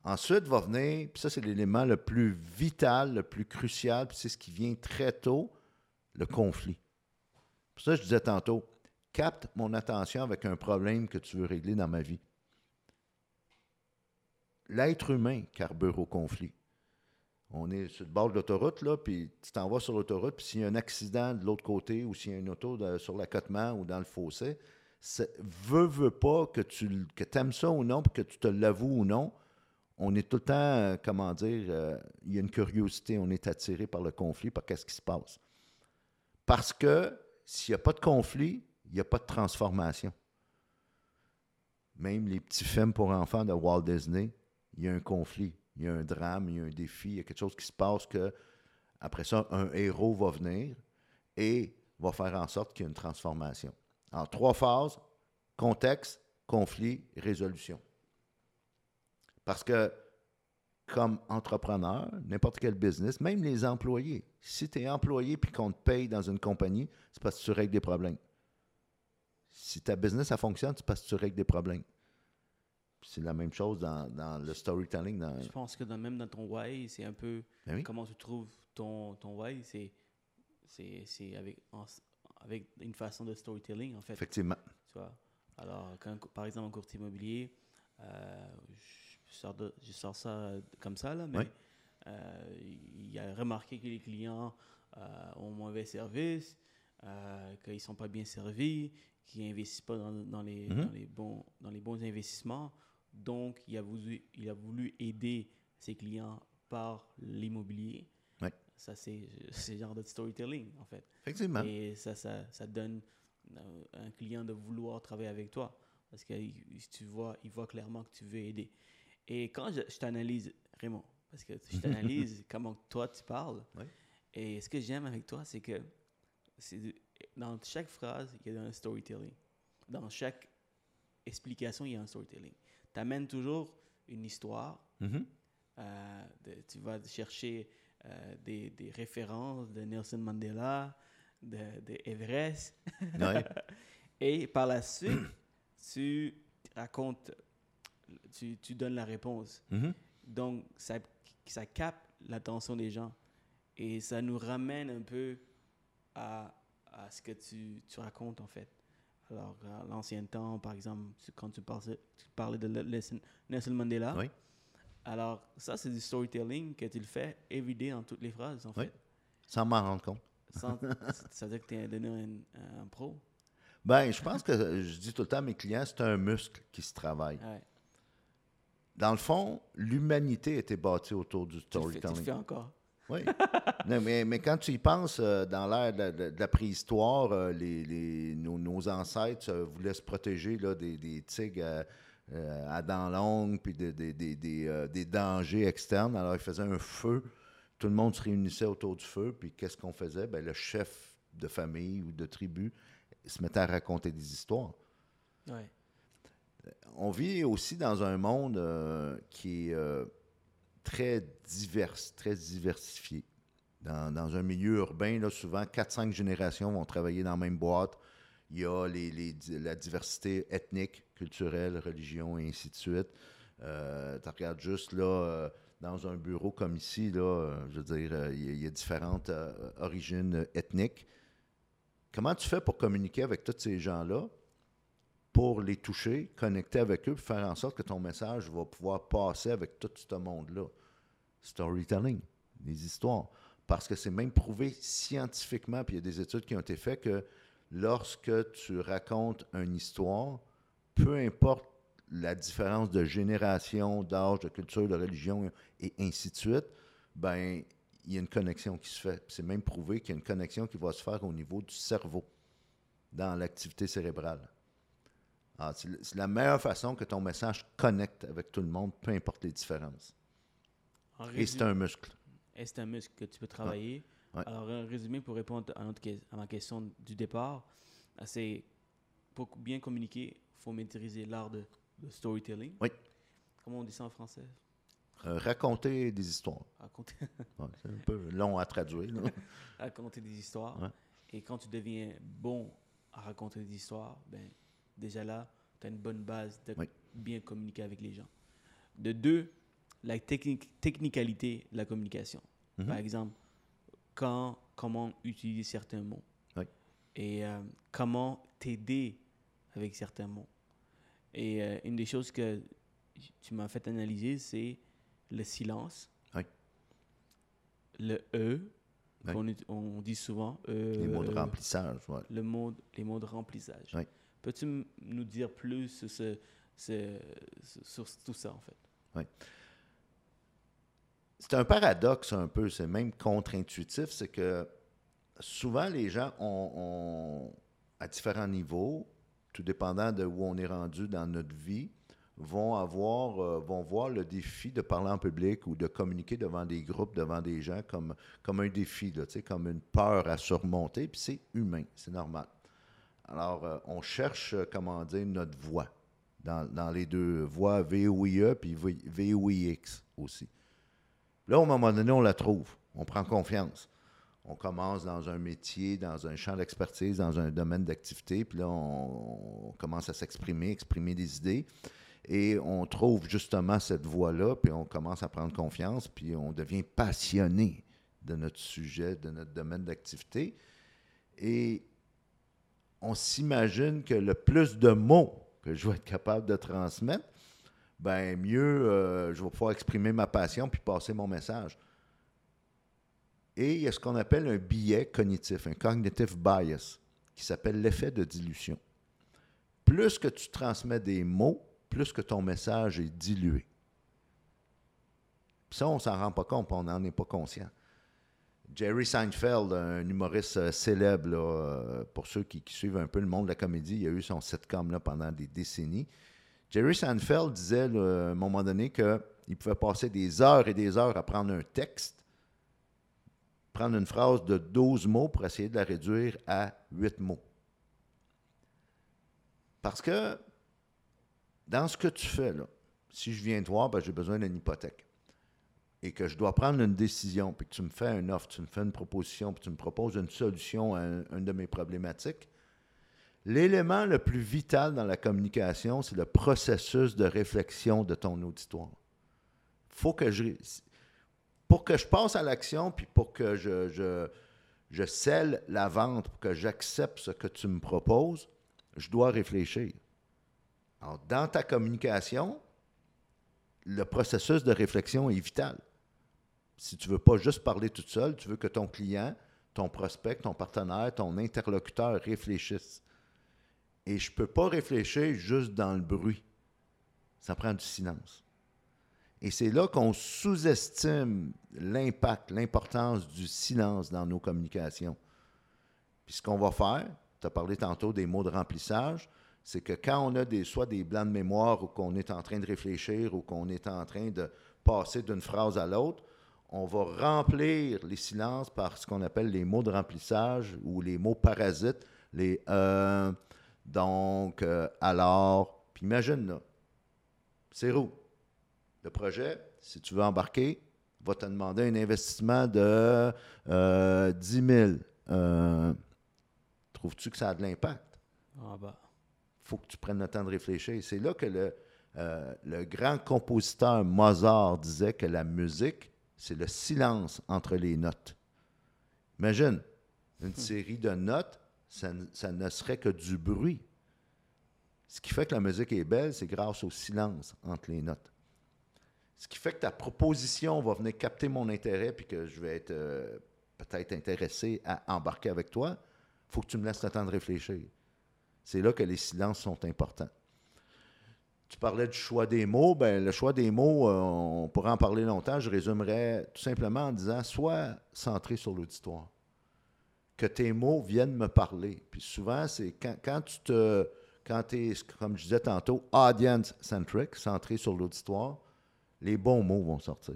Ensuite va venir, puis ça, c'est l'élément le plus vital, le plus crucial, puis c'est ce qui vient très tôt, le conflit. Pour ça, je disais tantôt, capte mon attention avec un problème que tu veux régler dans ma vie. L'être humain carbure au conflit. On est sur le bord de l'autoroute, là, puis tu t'en vas sur l'autoroute, puis s'il y a un accident de l'autre côté, ou s'il y a une auto sur l'accotement ou dans le fossé, veux, veux pas que tu que aimes ça ou non, puis que tu te l'avoues ou non, on est tout le temps, euh, comment dire, euh, il y a une curiosité, on est attiré par le conflit, par qu'est-ce qui se passe. Parce que s'il n'y a pas de conflit, il n'y a pas de transformation. Même les petits films pour enfants de Walt Disney, il y a un conflit, il y a un drame, il y a un défi, il y a quelque chose qui se passe que, après ça, un héros va venir et va faire en sorte qu'il y ait une transformation. En trois phases, contexte, conflit, résolution. Parce que, comme entrepreneur, n'importe quel business, même les employés, si tu es employé puis qu'on te paye dans une compagnie, c'est parce que tu règles des problèmes. Si ta business, ça fonctionne, c'est parce que tu règles des problèmes. C'est la même chose dans, dans le storytelling. Dans... Je pense que dans- même dans ton why, c'est un peu Ben oui. comment tu trouves ton, ton why, c'est c'est c'est avec, en- avec une façon de storytelling, en fait. Effectivement. Tu vois? Alors, quand, par exemple, en courtier immobilier, euh, je, sors de- je sors ça comme ça, là, mais Oui. euh, il a remarqué que les clients euh, ont mauvais service, euh, qu'ils ne sont pas bien servis, qu'ils n'investissent pas dans, dans les, Mhm. dans, les bons, dans les bons investissements. Donc, il a voulu, il a voulu aider ses clients par l'immobilier. Oui. Ça, c'est le genre de storytelling, en fait. Effectivement. Et ça, ça, ça donne euh, un client de vouloir travailler avec toi. Parce que tu vois, il voit clairement que tu veux aider. Et quand je, je t'analyse, Raymond, parce que je t'analyse comment toi tu parles, Oui. et ce que j'aime avec toi, c'est que dans chaque phrase, il y a un storytelling. Dans chaque explication, il y a un storytelling. Tu amènes toujours une histoire, Mhm. euh, de- tu vas chercher euh, des, des références de Nelson Mandela, de, de Everest, Ouais. et par la suite, tu racontes, tu, tu donnes la réponse. Mhm. Donc, ça, ça capte l'attention des gens et ça nous ramène un peu à, à ce que tu, tu racontes en fait. Alors, à l'ancien temps, par exemple, quand tu parlais, tu parlais de Nelson Mandela, Oui. alors ça, c'est du storytelling que tu le fais everyday dans toutes les phrases en Oui. fait. Sans m'en rendre compte. Sans- ça veut dire que tu es devenu un, un pro? Ben, je pense que je dis tout le temps à mes clients, c'est un muscle qui se travaille. Ouais. Dans le fond, l'humanité était bâtie autour du Tu, le fais, tu le storytelling. fais encore. Oui. Non, mais, mais quand tu y penses, euh, dans l'ère de, la- de- de la préhistoire, euh, les, les- nos, nos ancêtres euh, voulaient se protéger là, des, des tigres à dents longues, puis de- de- des- dangers externes. Alors, ils faisaient un feu. Tout le monde se réunissait autour du feu. Puis, qu'est-ce qu'on faisait? Ben, le chef de famille ou de tribu se mettait à raconter des histoires Ouais. on vit aussi dans un monde qui est très divers, très diversifié. Dans, un milieu urbain, là, souvent, 4-5 générations vont travailler dans la même boîte. Il y a la diversité ethnique, culturelle, religion, et ainsi de suite. Euh, tu regardes juste là, euh, dans un bureau comme ici, là, euh, je veux dire, il y, a- différentes origines ethniques. Comment tu fais pour communiquer avec tous ces gens-là? Pour les toucher, connecter avec eux, faire en sorte que ton message va pouvoir passer avec tout ce monde-là. Storytelling, des histoires. Parce que c'est même prouvé scientifiquement, puis il y a des études qui ont été faites que lorsque tu racontes une histoire, peu importe la différence de génération, d'âge, de culture, de religion et ainsi de suite, ben il y a une connexion qui se fait. C'est même prouvé qu'il y a une connexion qui va se faire au niveau du cerveau, dans l'activité cérébrale. Ah, c'est la meilleure façon que ton message connecte avec tout le monde, peu importe les différences. En Et c'est un muscle. Et c'est un muscle que tu peux travailler. Ouais. Alors, un résumé pour répondre à, notre que- à ma question du départ, c'est pour bien communiquer, il faut maîtriser l'art de, de storytelling. Oui. Comment on dit ça en français? Euh, raconter des histoires. Raconter, Ouais, c'est un peu long à traduire. raconter des histoires. Et quand tu deviens bon à raconter des histoires, ben, déjà là, tu as une bonne base de Oui. bien communiquer avec les gens. De deux, la technique, technicalité de la communication. Mhm. Par exemple, quand, comment utiliser certains mots. Oui. Et euh, comment t'aider avec certains mots. Et euh, une des choses que tu m'as fait analyser, c'est le silence. Oui. Le E, qu'on on dit souvent. euh, Les mots de remplissage. ouais. le mot, les mots de remplissage. Oui. Peux-tu nous dire plus sur, tout ça, en fait? C'est un paradoxe un peu, c'est même contre-intuitif, c'est que souvent les gens ont, à différents niveaux, tout dépendant de où on est rendu dans notre vie, vont avoir, euh, vont voir le défi de parler en public ou de communiquer devant des groupes, devant des gens comme, comme un défi, là, comme une peur à surmonter, puis c'est humain, c'est normal. Alors, euh, on cherche, euh, comment dire, notre voix dans, dans les deux voix, VOIE puis VOIX aussi. Là, au moment donné, on la trouve. On prend confiance. On commence dans un métier, dans un champ d'expertise, dans un domaine d'activité, puis là, on, on commence à s'exprimer, exprimer des idées. Et on trouve justement cette voie-là, puis on commence à prendre confiance, puis on devient passionné de notre sujet, de notre domaine d'activité. Et on s'imagine que le plus de mots que je vais être capable de transmettre, ben mieux euh, je vais pouvoir exprimer ma passion puis passer mon message. Et il y a ce qu'on appelle un biais cognitif, un cognitive bias, qui s'appelle l'effet de dilution. Plus que tu transmets des mots, plus que ton message est dilué. Ça, on ne s'en rend pas compte, on n'en est pas conscient. Jerry Seinfeld, un humoriste euh, célèbre, euh, pour ceux qui, suivent un peu le monde de la comédie, il a eu son sitcom là, pendant des décennies. Jerry Seinfeld disait à un moment donné qu'il pouvait passer des heures et des heures à prendre un texte, prendre une phrase de 12 mots pour essayer de la réduire à 8 mots. Parce que dans ce que tu fais, si je viens te voir, ben, j'ai besoin d'une hypothèque et que je dois prendre une décision, puis que tu me fais une offre, tu me fais une proposition, puis tu me proposes une solution à un- une de mes problématiques, l'élément le plus vital dans la communication, c'est le processus de réflexion de ton auditoire. Faut que je, pour que je passe à l'action, puis pour que je, je, je scelle la vente, pour que j'accepte ce que tu me proposes, je dois réfléchir. Alors, dans ta communication, le processus de réflexion est vital. Si tu ne veux pas juste parler toute seule, tu veux que ton client, ton prospect, ton partenaire, ton interlocuteur réfléchisse. Et je ne peux pas réfléchir juste dans le bruit. Ça prend du silence. Et c'est là qu'on sous-estime l'impact, l'importance du silence dans nos communications. Puis ce qu'on va faire, tu as parlé tantôt des mots de remplissage, c'est que quand on a des, soit des blancs de mémoire ou qu'on est en train de réfléchir ou qu'on est en train de passer d'une phrase à l'autre, on va remplir les silences par ce qu'on appelle les mots de remplissage ou les mots parasites, les euh, donc, euh, alors, puis imagine là, c'est roux. Le projet, si tu veux embarquer, va te demander un investissement de euh, 10 000. Euh, Trouves-tu que ça a de l'impact? Ah bah. faut que tu prennes le temps de réfléchir. C'est là que le, le grand compositeur Mozart disait que la musique, c'est le silence entre les notes. Imagine, une série de notes, ça, ne serait que du bruit. Ce qui fait que la musique est belle, c'est grâce au silence entre les notes. Ce qui fait que ta proposition va venir capter mon intérêt puis que je vais être euh, peut-être intéressé à embarquer avec toi. Il faut que tu me laisses le temps de réfléchir. C'est là que les silences sont importants. Tu parlais du choix des mots. Ben, le choix des mots, euh, on pourrait en parler longtemps. Je résumerais tout simplement en disant sois centré sur l'auditoire. Que tes mots viennent me parler. Puis souvent, c'est quand, quand tu te. Quand tu es, comme je disais tantôt, audience-centric, centré sur l'auditoire, les bons mots vont sortir.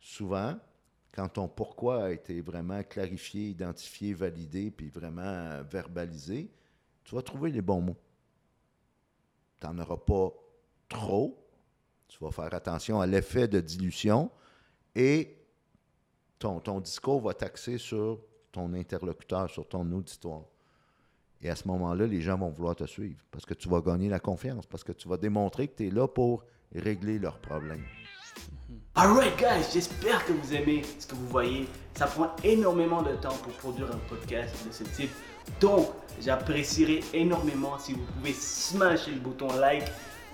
Souvent, quand ton pourquoi a été vraiment clarifié, identifié, validé, puis vraiment verbalisé, tu vas trouver les bons mots. Tu n'en auras pas trop. Tu vas faire attention à l'effet de dilution et ton, ton discours va t'axer sur ton interlocuteur, sur ton auditoire. Et à ce moment-là, les gens vont vouloir te suivre parce que tu vas gagner la confiance, parce que tu vas démontrer que tu es là pour régler leurs problèmes. Alright guys, j'espère que vous aimez ce que vous voyez. Ça prend énormément de temps pour produire un podcast de ce type. Donc, j'apprécierais énormément si vous pouvez smasher le bouton like,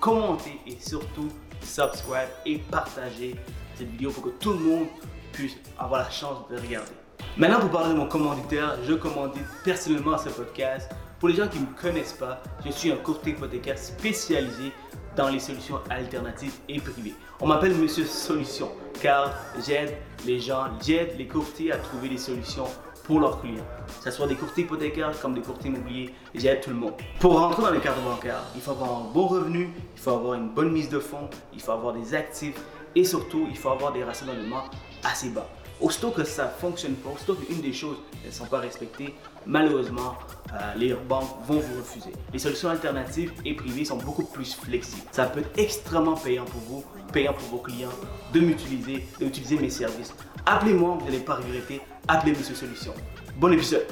commenter et surtout subscribe et partager cette vidéo pour que tout le monde puisse avoir la chance de regarder. Maintenant, pour parler de mon commanditaire, je commandite personnellement ce podcast. Pour les gens qui ne me connaissent pas, je suis un courtier hypothécaire spécialisé dans les solutions alternatives et privées. On m'appelle Monsieur Solution car j'aide les gens, j'aide les courtiers à trouver des solutions pour leurs clients. Que ce soit des courtiers hypothécaires comme des courtiers immobiliers, j'aide tout le monde. Pour rentrer dans les cartes bancaires, il faut avoir un bon revenu, il faut avoir une bonne mise de fonds, il faut avoir des actifs et surtout, il faut avoir des rationnements assez bas. Aussitôt que ça ne fonctionne pas, aussitôt qu'une des choses ne sont pas respectées, malheureusement, euh, les banques vont vous refuser. Les solutions alternatives et privées sont beaucoup plus flexibles. Ça peut être extrêmement payant pour vous, payant pour vos clients, de m'utiliser, d'utiliser mes services. Appelez-moi, vous n'allez pas regretter. Appelez Monsieur Solution. Bon épisode.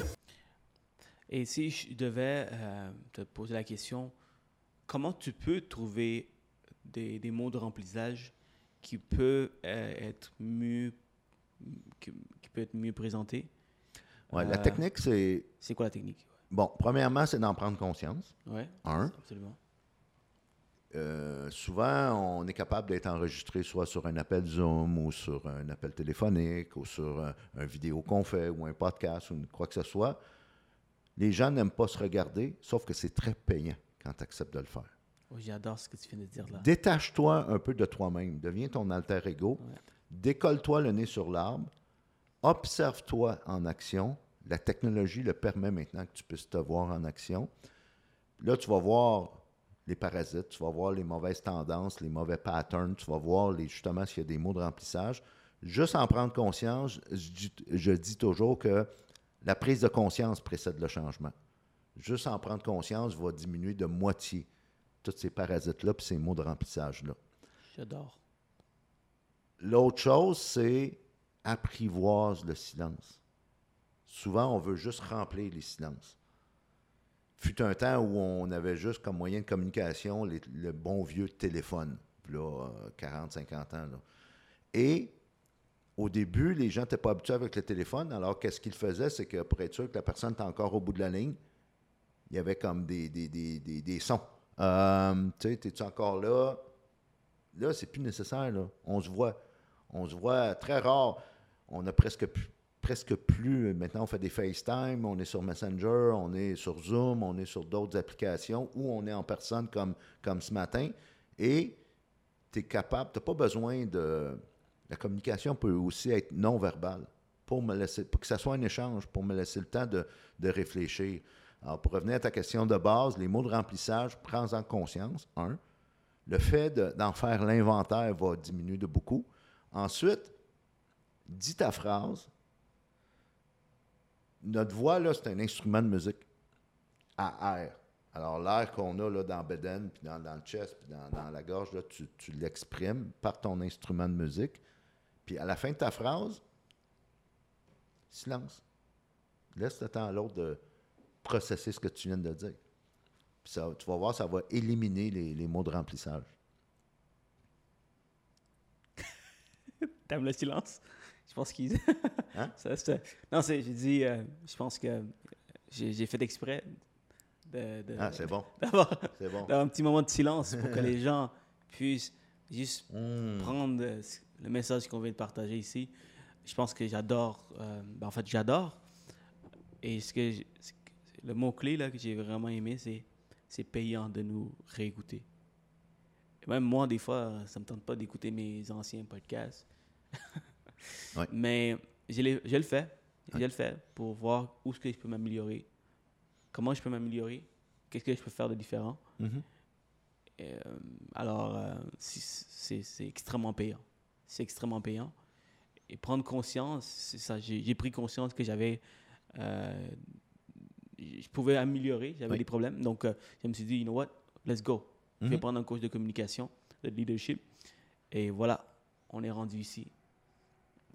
Et si je devais euh, te poser la question, comment tu peux trouver des, des mots de remplissage qui peuvent euh, être mieux qui, qui peut être mieux présentés? Ouais, La Euh, technique, c'est. C'est quoi la technique? Bon, premièrement, c'est d'en prendre conscience. Ouais, Un. absolument. Euh, souvent, on est capable d'être enregistré soit sur un appel Zoom ou sur un appel téléphonique ou sur un, un vidéo qu'on fait ou un podcast ou quoi que ce soit. Les gens n'aiment pas se regarder, sauf que c'est très payant quand tu acceptes de le faire. Oh, J'adore ce que tu viens de dire là. Détache-toi un peu de toi-même. Deviens ton alter ego. Ouais. Décolle-toi le nez sur l'arbre. observe-toi en action. La technologie le permet maintenant que tu puisses te voir en action. Là, tu vas voir les parasites, tu vas voir les mauvaises tendances, les mauvais patterns, tu vas voir les, justement s'il y a des mots de remplissage. Juste en prendre conscience, je dis, je dis toujours que la prise de conscience précède le changement. Juste en prendre conscience va diminuer de moitié tous ces parasites-là et ces mots de remplissage-là. J'adore. L'autre chose, c'est apprivoise le silence. Souvent, on veut juste remplir les silences. Fut un temps où on avait juste comme moyen de communication le bon vieux téléphone, là, euh, 40, 50 ans. Et au début, les gens n'étaient pas habitués avec le téléphone. Alors, qu'est-ce qu'ils faisaient? C'est que pour être sûr que la personne est encore au bout de la ligne, il y avait comme des, des, des, des- sons. Euh, tu sais, es-tu encore là? Là, c'est plus nécessaire. Là. On se voit. On se voit très rare. On a presque plus, presque plus. Maintenant, on fait des FaceTime, on est sur Messenger, on est sur Zoom, on est sur d'autres applications ou on est en personne comme, comme ce matin. Et tu es capable, tu n'as pas besoin de. La communication peut aussi être non-verbale pour, me laisser, pour que ça soit un échange, pour me laisser le temps de, de réfléchir. Alors, pour revenir à ta question de base, les mots de remplissage, prends-en conscience, un. Le fait de- d'en faire l'inventaire va diminuer de beaucoup. Ensuite, dis ta phrase. Notre voix, là, c'est un instrument de musique à air. Alors, l'air qu'on a là, dans Beden, puis dans, le chest, puis dans, la gorge, tu, l'exprimes par ton instrument de musique. Puis à la fin de ta phrase, silence. Laisse le temps à l'autre de processer ce que tu viens de dire. Puis tu vas voir, ça va éliminer les, les mots de remplissage. T'aimes le silence? Je pense qu'il. Hein? Ça, non, j'ai dit, euh, je pense que j'ai, j'ai fait exprès de, de- Ah, c'est bon, d'avoir, bon. un petit moment de silence pour que les gens puissent juste Hmm. prendre euh, le message qu'on vient de partager ici. Je pense que j'adore, euh, ben, en fait, j'adore. Et ce que, j- ce que- le mot-clé là, que j'ai vraiment aimé, c'est, c'est payant de nous réécouter. Et même moi, des fois, ça me tente pas d'écouter mes anciens podcasts. Ouais. Mais je, je le fais. Je le fais pour voir où est-ce que je peux m'améliorer. Comment je peux m'améliorer? Qu'est-ce que je peux faire de différent? Mhm. Et, euh, alors, euh, c'est extrêmement payant. C'est extrêmement payant. Et prendre conscience, c'est ça. J'ai pris conscience que j'avais. euh, je pouvais améliorer, j'avais Oui. des problèmes. Donc, euh, je me suis dit, you know what, let's go. Je vais Mhm. prendre un coach de communication, de leadership. Et voilà, on est rendu ici.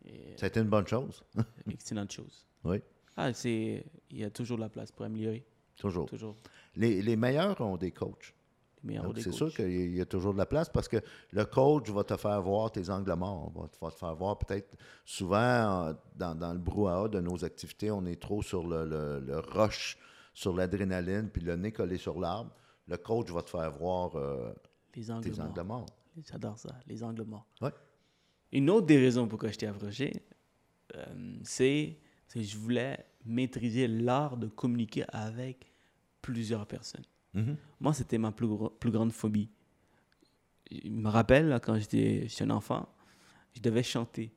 Et, Ça a été une bonne chose. excellente chose. Oui, Ah, c'est. Il y a toujours de la place pour améliorer. toujours. Toujours. Les, les meilleurs ont des coachs. Les meilleurs Donc, des c'est sûr qu'il y a toujours de la place parce que le coach va te faire voir tes angles morts. Va te, va te faire voir peut-être souvent euh, dans, dans le brouhaha de nos activités, on est trop sur le, le, le rush, sur l'adrénaline, puis le nez collé sur l'arbre. Le coach va te faire voir euh, Les angles tes morts. angles morts. J'adore ça, les angles morts. Ouais. Une autre des raisons pourquoi je t'ai approché, euh, c'est que je voulais maîtriser l'art de communiquer avec plusieurs personnes. Mhm. Moi, c'était ma plus, grande phobie. Je me rappelle, là, quand j'étais un enfant, je devais chanter.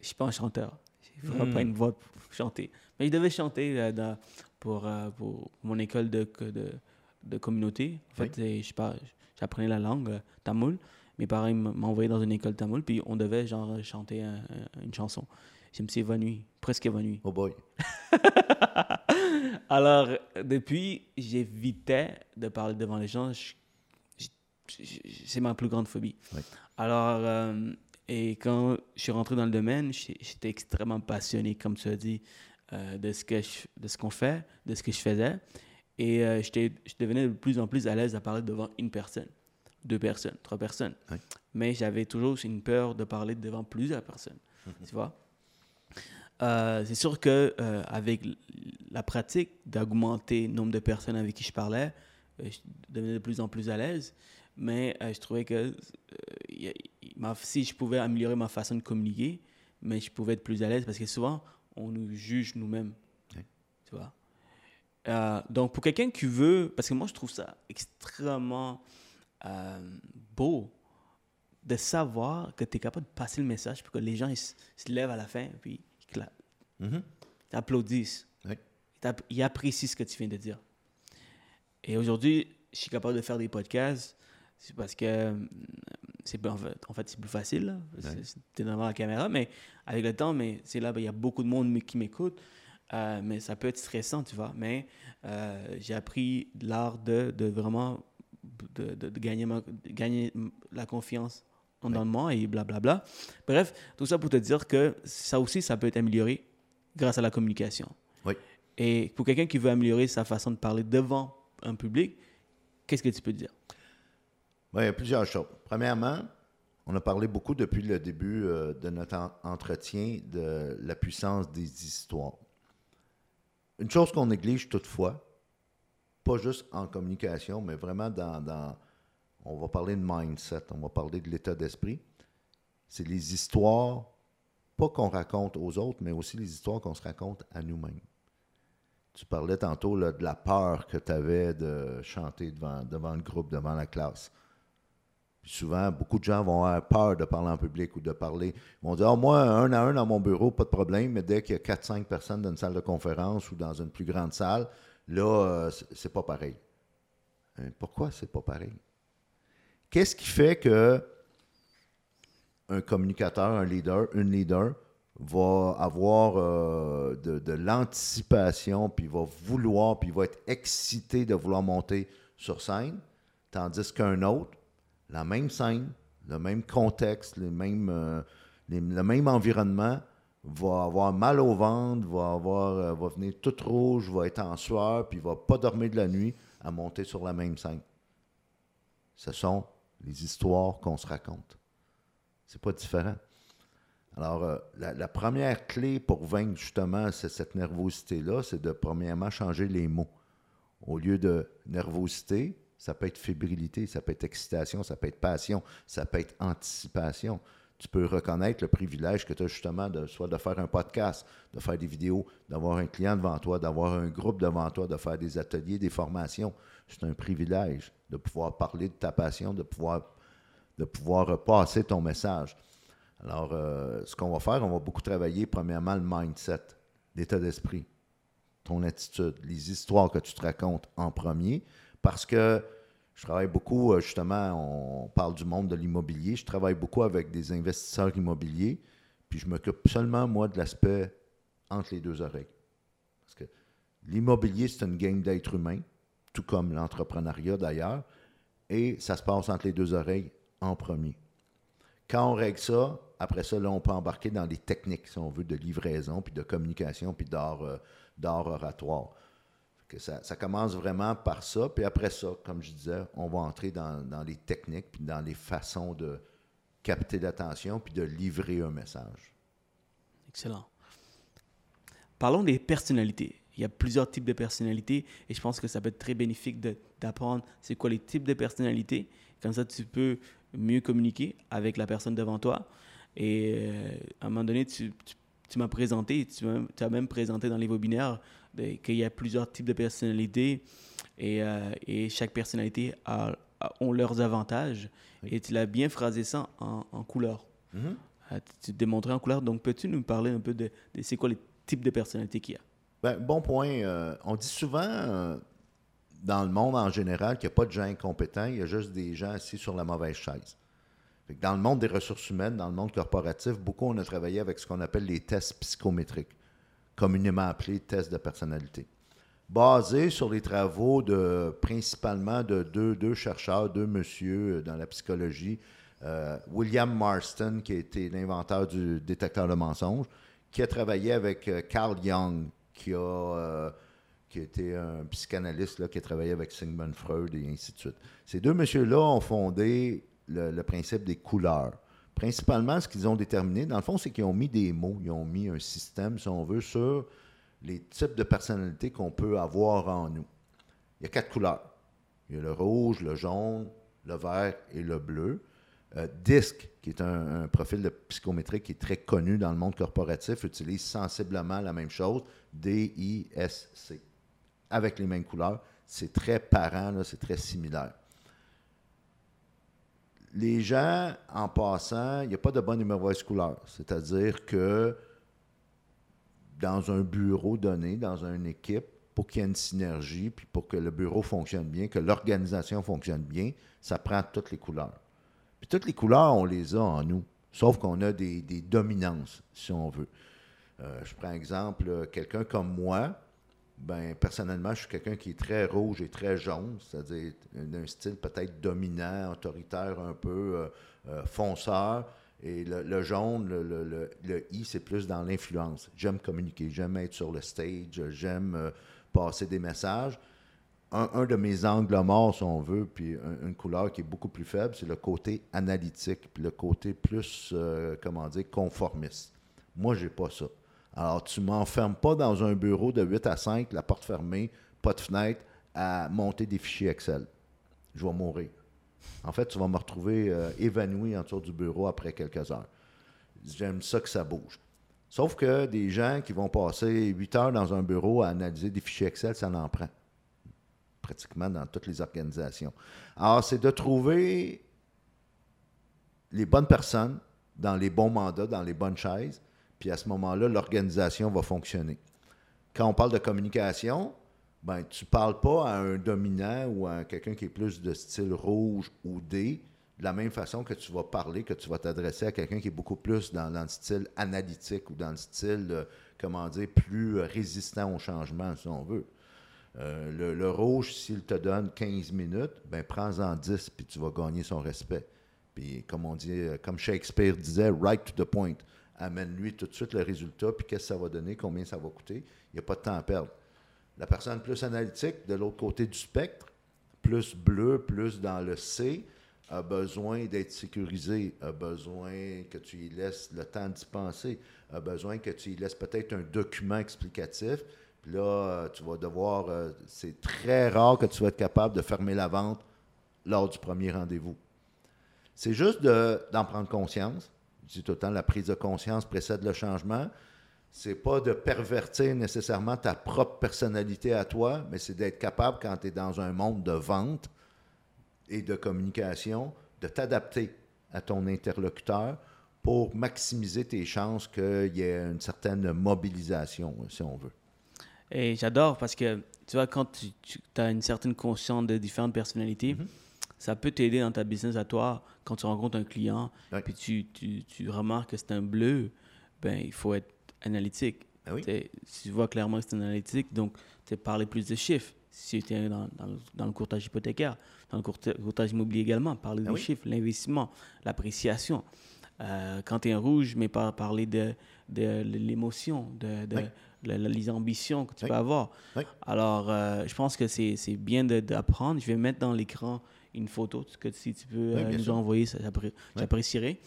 Je suis pas un chanteur. J'ai vraiment Mm. pas une voix pour chanter. Mais je devais chanter euh, dans- pour, euh, pour mon école de, de, de communauté. En fait, et je sais pas, j'apprenais la langue tamoul. Mes parents m'ont envoyé dans une école tamoul, puis on devait genre chanter un- un- une chanson. Je me suis évanoui, presque évanoui. Oh boy. Alors, depuis, j'évitais de parler devant les gens. C'est ma plus grande phobie. Alors, euh, et quand je suis rentré dans le domaine, j'étais extrêmement passionné, comme tu as dit, euh, de ce qu'on fait, de ce que je faisais. Et euh, je devenais de plus en plus à l'aise à parler devant une personne, deux personnes, trois personnes. Oui. Mais j'avais toujours une peur de parler devant plusieurs personnes. Tu vois? Euh, c'est sûr que euh, avec la pratique d'augmenter le nombre de personnes avec qui je parlais, euh, je devenais de plus en plus à l'aise. Mais euh, je trouvais que y a- y- ma- si je pouvais améliorer ma façon de communiquer, mais je pouvais être plus à l'aise parce que souvent, on nous juge nous-mêmes. Oui. Tu vois? Donc, pour quelqu'un qui veut, parce que moi, je trouve ça extrêmement euh, beau de savoir que tu es capable de passer le message pour que les gens ils se lèvent à la fin puis clap. Mhm. Ils applaudissent. Oui. Ils t'app- Ils apprécient ce que tu viens de dire. Et aujourd'hui, je suis capable de faire des podcasts. C'est parce que euh, c'est en fait, en fait, c'est plus facile. c'est- T'es devant la caméra, mais avec le temps, mais c'est là, ben, il y a beaucoup de monde qui m'écoute. Euh, mais ça peut être stressant, tu vois. Mais euh, j'ai appris l'art de, de vraiment de, de- de gagner, ma- gagner la confiance en dans moi et blablabla. Bref, tout ça pour te dire que ça aussi, ça peut être amélioré grâce à la communication. Oui. Et pour quelqu'un qui veut améliorer sa façon de parler devant un public, qu'est-ce que tu peux dire? Oui, il y a plusieurs choses. Premièrement, on a parlé beaucoup depuis le début euh, de notre en- entretien de la puissance des histoires. Une chose qu'on néglige toutefois, pas juste en communication, mais vraiment dans, on va parler de mindset, on va parler de l'état d'esprit, c'est les histoires, pas qu'on raconte aux autres, mais aussi les histoires qu'on se raconte à nous-mêmes. Tu parlais tantôt là, de la peur que tu avais de chanter devant, devant le groupe, devant la classe. Puis souvent, beaucoup de gens vont avoir peur de parler en public ou de parler. Ils vont dire Ah, Moi, un à un dans mon bureau, pas de problème, mais dès qu'il y a 4-5 personnes dans une salle de conférence ou dans une plus grande salle, là, euh, c'est- pas pareil. Hein, Pourquoi c'est pas pareil? Qu'est-ce qui fait que un communicateur, un leader, une leader va avoir euh, de, l'anticipation, puis va vouloir, puis va être excité de vouloir monter sur scène, tandis qu'un autre, la même scène, le même contexte, les mêmes, euh, le même environnement, va avoir mal au ventre, va, avoir, euh, va venir tout rouge, va être en sueur, puis va pas dormir de la nuit à monter sur la même scène. Ce sont les histoires qu'on se raconte. C'est pas différent. Alors, euh, la, première clé pour vaincre justement ce- cette nervosité-là, c'est de premièrement changer les mots. Au lieu de nervosité, ça peut être fébrilité, ça peut être excitation, ça peut être passion, ça peut être anticipation. Tu peux reconnaître le privilège que tu as justement de soit de faire un podcast, de faire des vidéos, d'avoir un client devant toi, d'avoir un groupe devant toi, de faire des ateliers, des formations. C'est un privilège de pouvoir parler de ta passion, de pouvoir, de passer ton message. Alors, euh, ce qu'on va faire, on va beaucoup travailler, premièrement, le mindset, l'état d'esprit, ton attitude, les histoires que tu te racontes en premier, parce que je travaille beaucoup, euh, justement, on parle du monde de l'immobilier, je travaille beaucoup avec des investisseurs immobiliers, puis je m'occupe seulement, moi, de l'aspect entre les deux oreilles. Parce que l'immobilier, c'est une game d'être humain, tout comme l'entrepreneuriat d'ailleurs, et ça se passe entre les deux oreilles en premier. Quand on règle ça, après ça, là, on peut embarquer dans des techniques, si on veut, de livraison, puis de communication, puis d'art, euh, oratoire. Ça, commence vraiment par ça, puis après ça, comme je disais, on va entrer dans, les techniques, puis dans les façons de capter l'attention, puis de livrer un message. Excellent. Parlons des personnalités. Il y a plusieurs types de personnalités et je pense que ça peut être très bénéfique d'apprendre c'est quoi les types de personnalités. Comme ça, tu peux mieux communiquer avec la personne devant toi. Et euh, à un moment donné, tu, m'as présenté, tu, as même présenté dans les webinaires qu'il y a plusieurs types de personnalités et, euh, et chaque personnalité a, a- ont leurs avantages. Et tu l'as bien phrasé ça en, en couleur. Mhm. Euh, tu- tu te démontrais en couleur. Donc, peux-tu nous parler un peu de, de c'est quoi les types de personnalités qu'il y a? Ben, bon point. Euh, on dit souvent euh, dans le monde en général qu'il n'y a pas de gens incompétents, il y a juste des gens assis sur la mauvaise chaise. Dans le monde des ressources humaines, dans le monde corporatif, beaucoup on a travaillé avec ce qu'on appelle les tests psychométriques, communément appelés tests de personnalité, basés sur les travaux de principalement de deux, chercheurs, deux messieurs euh, dans la psychologie, euh, William Marston, qui a été l'inventeur du détecteur de mensonges, qui a travaillé avec euh, Carl Jung, qui a, été un psychanalyste qui a travaillé avec Sigmund Freud et ainsi de suite. Ces deux messieurs-là ont fondé le, le principe des couleurs. Principalement, ce qu'ils ont déterminé, dans le fond, c'est qu'ils ont mis des mots, ils ont mis un système, si on veut, sur les types de personnalités qu'on peut avoir en nous. Il y a quatre couleurs. Il y a le rouge, le jaune, le vert et le bleu. Euh, DISC, qui est un, profil de psychométrie qui est très connu dans le monde corporatif, utilise sensiblement la même chose, D-I-S-C, avec les mêmes couleurs. C'est très parent, c'est très similaire. Les gens, en passant, il n'y a pas de bonne et mauvaise couleur. C'est-à-dire que dans un bureau donné, dans une équipe, pour qu'il y ait une synergie, puis pour que le bureau fonctionne bien, que l'organisation fonctionne bien, ça prend toutes les couleurs. Puis toutes les couleurs, on les a en nous, sauf qu'on a des, dominances, si on veut. Euh, je prends exemple, euh, quelqu'un comme moi, ben, personnellement, je suis quelqu'un qui est très rouge et très jaune, c'est-à-dire d'un style peut-être dominant, autoritaire, un peu euh, euh, fonceur. Et le, jaune, le, le- le- I, c'est plus dans l'influence. J'aime communiquer, j'aime être sur le stage, j'aime euh, passer des messages. Un, un de mes angles morts, si on veut, puis un- une couleur qui est beaucoup plus faible, c'est le côté analytique, puis le côté plus, comment dire, conformiste. Moi, j'ai pas ça. Alors, tu m'enfermes pas dans un bureau de 8 à 5, la porte fermée, pas de fenêtre, à monter des fichiers Excel. Je vais mourir. En fait, tu vas me retrouver euh, évanoui autour du bureau après quelques heures. J'aime ça que ça bouge. Sauf que des gens qui vont passer 8 heures dans un bureau à analyser des fichiers Excel, ça en prend. Pratiquement dans toutes les organisations. Alors, c'est de trouver les bonnes personnes dans les bons mandats, dans les bonnes chaises, puis à ce moment-là, l'organisation va fonctionner. Quand on parle de communication, ben, tu ne parles pas à un dominant ou à quelqu'un qui est plus de style rouge ou D, de la même façon que tu vas parler, que tu vas t'adresser à quelqu'un qui est beaucoup plus dans, le style analytique ou dans le style, euh, comment dire, plus résistant au changement, si on veut. Euh, le, le rouge, s'il te donne 15 minutes, ben prends-en 10, puis tu vas gagner son respect. Puis, comme on dit, euh, comme Shakespeare disait, right to the point. Amène-lui tout de suite le résultat, puis qu'est-ce que ça va donner, combien ça va coûter. Il n'y a pas de temps à perdre. La personne plus analytique, de l'autre côté du spectre, plus bleu, plus dans le C, a besoin d'être sécurisé, a besoin que tu y laisses le temps d'y penser, a besoin que tu y laisses peut-être un document explicatif. Puis là, euh, tu vas devoir, euh, c'est très rare que tu vas être capable de fermer la vente lors du premier rendez-vous. C'est juste de- d'en prendre conscience. Je dis tout le temps, la prise de conscience précède le changement. C'est pas de pervertir nécessairement ta propre personnalité à toi, mais c'est d'être capable, quand tu es dans un monde de vente et de communication, de t'adapter à ton interlocuteur pour maximiser tes chances qu'il y ait une certaine mobilisation, si on veut. Et j'adore parce que, tu vois, quand tu, as une certaine conscience de différentes personnalités, Mhm. Ça peut t'aider dans ta business à toi quand tu rencontres un client, Ouais. puis tu, tu, tu remarques que c'est un bleu, ben, il faut être analytique. Ah oui. Si tu vois clairement que c'est analytique, donc tu parler plus de chiffres. Si tu es dans, dans le, dans le courtage hypothécaire, dans le courta- courtage immobilier également, parler Ah des oui. chiffres, l'investissement, l'appréciation. Euh, quand tu es un rouge, mais par, parler de, de l'émotion, de, de Oui. la- la- les ambitions que tu peux avoir. Alors, euh, je pense que c'est bien de- d'apprendre. Je vais mettre dans l'écran une photo que si tu peux Oui, euh, nous envoyer, j'apprécierais.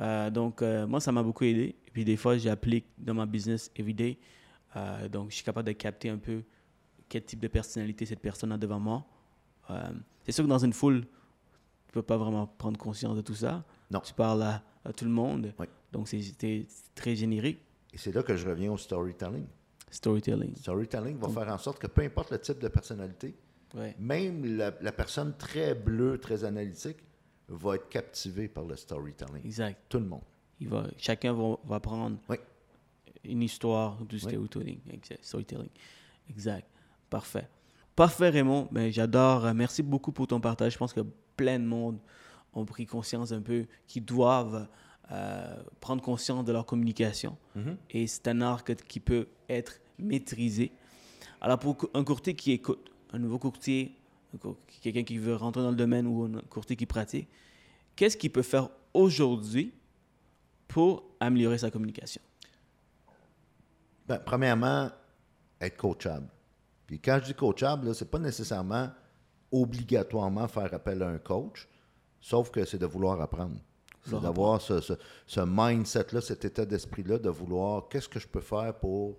Euh, donc, euh, moi, ça m'a beaucoup aidé. Et puis, des fois, j'applique dans ma business everyday. Donc, je suis capable de capter un peu quel type de personnalité cette personne a devant moi. C'est sûr que dans une foule, tu peux pas vraiment prendre conscience de tout ça. Non. Tu parles à, à tout le monde. Oui. Donc, c'est très générique. Et c'est là que je reviens au storytelling. Storytelling. Storytelling va faire en sorte que peu importe le type de personnalité, Ouais. même la, la personne très bleue, très analytique, va être captivée par le storytelling. Exact. Tout le monde. Il va, chacun va, va prendre Oui. une histoire du storytelling. Exact. storytelling. Exact. Parfait. Parfait, Raymond. Ben, J'adore. Euh, Merci beaucoup pour ton partage. Je pense que plein de monde ont pris conscience un peu qu'ils doivent euh, prendre conscience de leur communication. Et c'est un art que- qui peut être maîtrisé. Alors, pour un courtier qui écoute, un nouveau courtier, un cour- quelqu'un qui veut rentrer dans le domaine ou un courtier qui pratique, qu'est-ce qu'il peut faire aujourd'hui pour améliorer sa communication? Ben, premièrement, être coachable. Puis quand je dis coachable, ce n'est pas nécessairement obligatoirement faire appel à un coach, sauf que c'est de vouloir apprendre. C'est d'avoir ce, ce- ce mindset-là, cet état d'esprit-là, de vouloir qu'est-ce que je peux faire pour,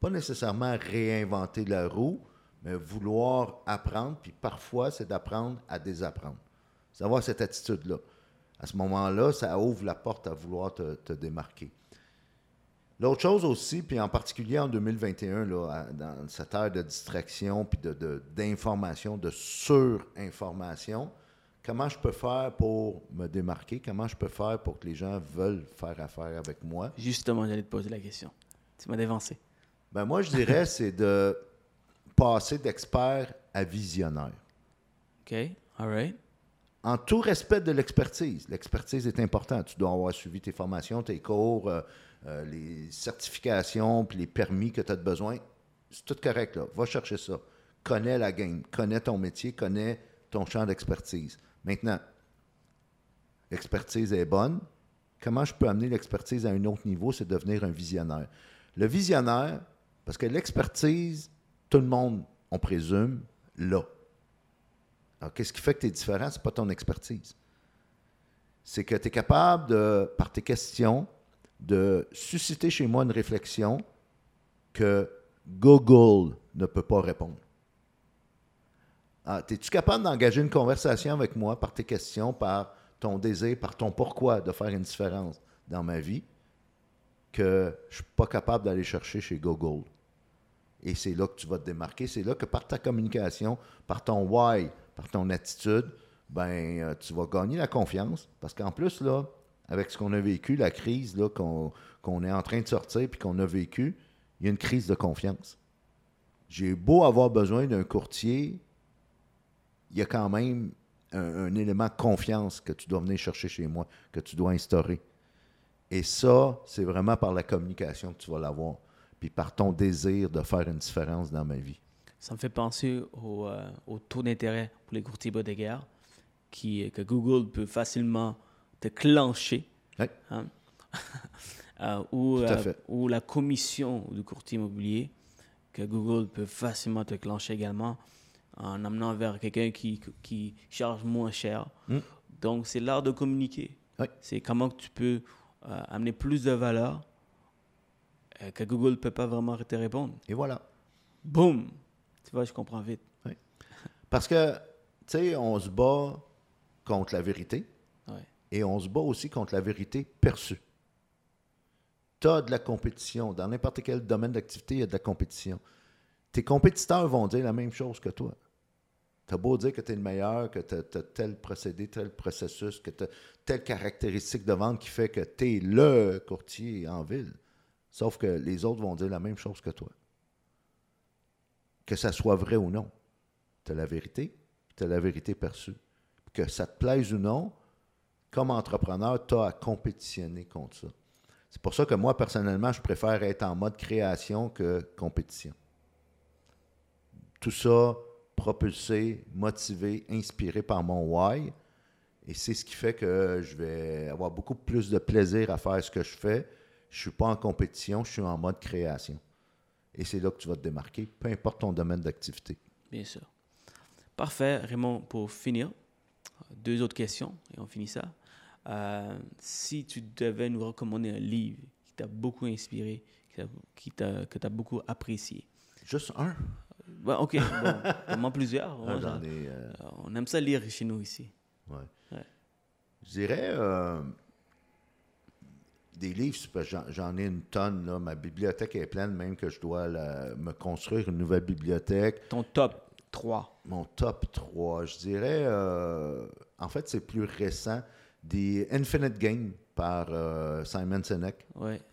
pas nécessairement réinventer la roue, mais vouloir apprendre, puis parfois, c'est d'apprendre à désapprendre. C'est d'avoir cette attitude-là. À ce moment-là, ça ouvre la porte à vouloir te, te démarquer. L'autre chose aussi, puis en particulier en 2021, là, dans cette ère de distraction, puis de- de- d'information, de, surinformation, comment je peux faire pour me démarquer? Comment je peux faire pour que les gens veulent faire affaire avec moi? Justement, j'allais te poser la question. Tu m'as dévancé. Ben moi, je dirais, c'est de passer d'expert à visionnaire. OK, all right. En tout respect de l'expertise. L'expertise est importante. Tu dois avoir suivi tes formations, tes cours, euh, euh, les certifications, puis les permis que tu as besoin. C'est tout correct, là. Va chercher ça. Connais la game, connais ton métier, connais ton champ d'expertise. Maintenant, l'expertise est bonne. Comment je peux amener l'expertise à un autre niveau? C'est devenir un visionnaire. Le visionnaire, parce que l'expertise, tout le monde, on présume, l'a. Alors, qu'est-ce qui fait que tu es différent? Ce n'est pas ton expertise. C'est que tu es capable, par tes questions, de susciter chez moi une réflexion que Google ne peut pas répondre. Ah, Es-tu capable d'engager une conversation avec moi par tes questions, par ton désir, par ton pourquoi de faire une différence dans ma vie que je ne suis pas capable d'aller chercher chez Google? Et c'est là que tu vas te démarquer. C'est là que par ta communication, par ton why, par ton attitude, ben, euh, tu vas gagner la confiance. Parce qu'en plus, là, avec ce qu'on a vécu, la crise qu'on est en train de sortir puis qu'on a vécu, il y a une crise de confiance. J'ai beau avoir besoin d'un courtier, il y a quand même un, un élément de confiance que tu dois venir chercher chez moi, que tu dois instaurer. Et ça, c'est vraiment par la communication que tu vas l'avoir, puis par ton désir de faire une différence dans ma vie. Ça me fait penser au, euh, au taux d'intérêt pour les courtiers hypothécaires qui, que Google peut facilement te clencher. Oui. hein. Euh, ou, Tout à euh, ou la commission du courtier immobilier que Google peut facilement te clencher également en amenant vers quelqu'un qui, qui charge moins cher. Mm. Donc, c'est l'art de communiquer. Oui. C'est comment tu peux euh, amener plus de valeur que Google ne peut pas vraiment te répondre. Et voilà. Boum! Tu vois, je comprends vite. Parce que, tu sais, on se bat contre la vérité et on se bat aussi contre la vérité perçue. Tu as de la compétition. Dans n'importe quel domaine d'activité, il y a de la compétition. Tes compétiteurs vont dire la même chose que toi. Tu as beau dire que tu es le meilleur, que tu as, tel procédé, tel processus, que tu as telle caractéristique de vente qui fait que tu es le courtier en ville. Sauf que les autres vont dire la même chose que toi. Que ça soit vrai ou non. Tu as la vérité, tu as la vérité perçue. Que ça te plaise ou non, comme entrepreneur, tu as à compétitionner contre ça. C'est pour ça que moi, personnellement, je préfère être en mode création que compétition. Tout ça propulsé, motivé, inspiré par mon why. Et c'est ce qui fait que je vais avoir beaucoup plus de plaisir à faire ce que je fais. Je ne suis pas en compétition, je suis en mode création. Et c'est là que tu vas te démarquer, peu importe ton domaine d'activité. Bien sûr. Parfait, Raymond, pour finir, deux autres questions et on finit ça. Euh, si tu devais nous recommander un livre qui t'a beaucoup inspiré, qui t'a- que tu as beaucoup apprécié. Juste un? Ouais, ok, bon, vraiment plusieurs. Ah, ai, euh, on aime ça lire chez nous ici. ouais. Ouais. Je dirais euh, des livres, c'est j'en, ai une tonne. Là. Ma bibliothèque est pleine, même que je dois me construire une nouvelle bibliothèque. Ton top 3. Mon top 3, je dirais, euh, en fait, c'est plus récent, des Infinite Game par euh, Simon Sinek,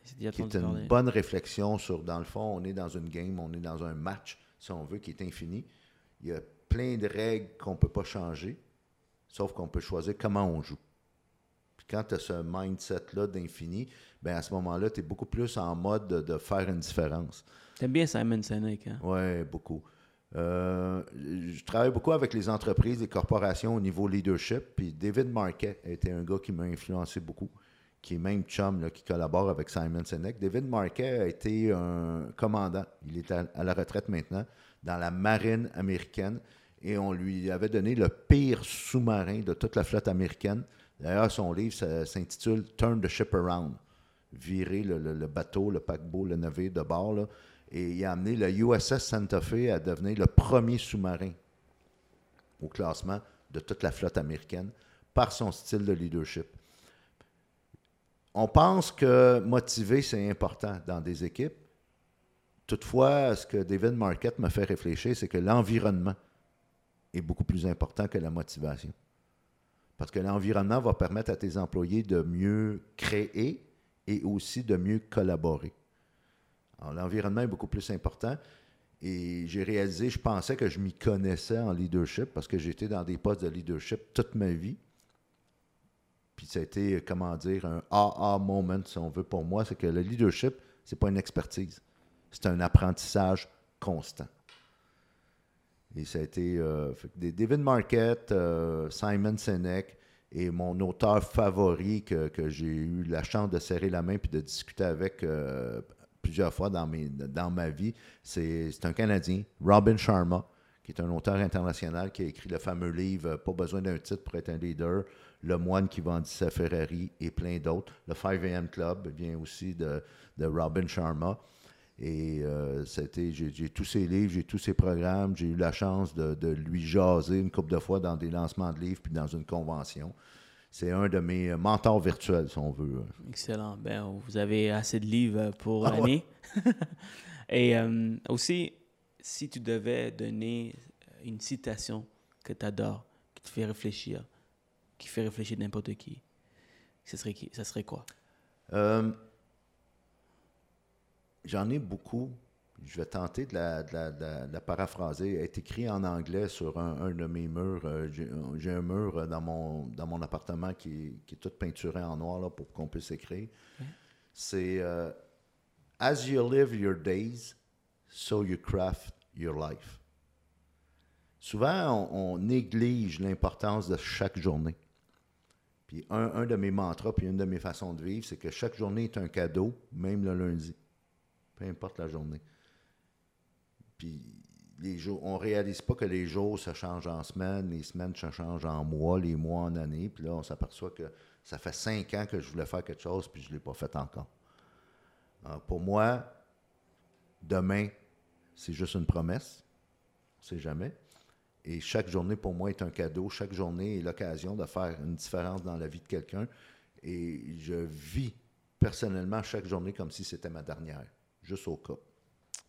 j'ai déjà qui est une parler. bonne réflexion sur, dans le fond, on est dans une game, on est dans un match, si on veut, qui est infini. Il y a plein de règles qu'on ne peut pas changer, sauf qu'on peut choisir comment on joue. Quand tu as ce mindset-là d'infini, ben à ce moment-là, tu es beaucoup plus en mode de, de faire une différence. T'aimes bien Simon Sinek, hein? Oui, beaucoup. Euh, je travaille beaucoup avec les entreprises, les corporations au niveau leadership. Puis David Marquet a été un gars qui m'a influencé beaucoup, qui est même chum, là, qui collabore avec Simon Sinek. David Marquet a été un commandant. Il est à, à la retraite maintenant dans la marine américaine et on lui avait donné le pire sous-marin de toute la flotte américaine. D'ailleurs, son livre s'intitule Turn the Ship Around. Virer le, bateau, le paquebot, le navire de bord. Et il a amené le USS Santa Fe à devenir le premier sous-marin au classement de toute la flotte américaine par son style de leadership. On pense que motiver, c'est important dans des équipes. Toutefois, ce que David Marquette me fait réfléchir, c'est que l'environnement est beaucoup plus important que la motivation. Parce que l'environnement va permettre à tes employés de mieux créer et aussi de mieux collaborer. Alors, L'environnement est beaucoup plus important. Et j'ai réalisé, je pensais que je m'y connaissais en leadership parce que j'étais dans des postes de leadership toute ma vie. Puis ça a été, comment dire, un aha moment, si on veut, pour moi. C'est que le leadership, c'est pas une expertise. C'est un apprentissage constant. Et ça a été euh, David Marquette, euh, Simon Sinek et mon auteur favori que, que j'ai eu la chance de serrer la main puis de discuter avec euh, plusieurs fois dans, mes, dans ma vie, c'est un Canadien, Robin Sharma, qui est un auteur international qui a écrit le fameux livre Pas besoin d'un titre pour être un leader, Le moine qui vendit sa Ferrari et plein d'autres. Le 5 AM Club vient aussi de, de Robin Sharma. Et euh, c'était, j'ai, j'ai tous ses livres, j'ai tous ses programmes. J'ai eu la chance de, de lui jaser une couple de fois dans des lancements de livres puis dans une convention. C'est un de mes euh, mentors virtuels, si on veut. Excellent. Ben, vous avez assez de livres euh, pour Ah l'année. Et euh, aussi, si tu devais donner euh, une citation que tu adores, qui te fait réfléchir, qui fait réfléchir n'importe qui, ce serait, qui, ça serait quoi? Euh, J'en ai beaucoup. Je vais tenter de la, de la- de la- de la paraphraser. Elle est écrit en anglais sur un, un de mes murs. Euh, J'ai un mur dans mon, dans mon appartement qui est, qui est tout peinturé en noir là, pour qu'on puisse écrire. C'est euh, As you live your days, so you craft your life. Souvent, on, on néglige l'importance de chaque journée. Puis un, un de mes mantras, puis une de mes façons de vivre, c'est que chaque journée est un cadeau, même le lundi. Peu importe la journée. Puis les jours, on réalise pas que les jours se changent en semaines, les semaines se changent en mois, les mois en années. Puis là, on s'aperçoit que ça fait cinq ans que je voulais faire quelque chose, puis je ne l'ai pas fait encore. Pour moi, demain, c'est juste une promesse. On ne sait jamais. Et chaque journée, pour moi, est un cadeau. Chaque journée est l'occasion de faire une différence dans la vie de quelqu'un. Et je vis personnellement chaque journée comme si c'était ma dernière, juste au cas.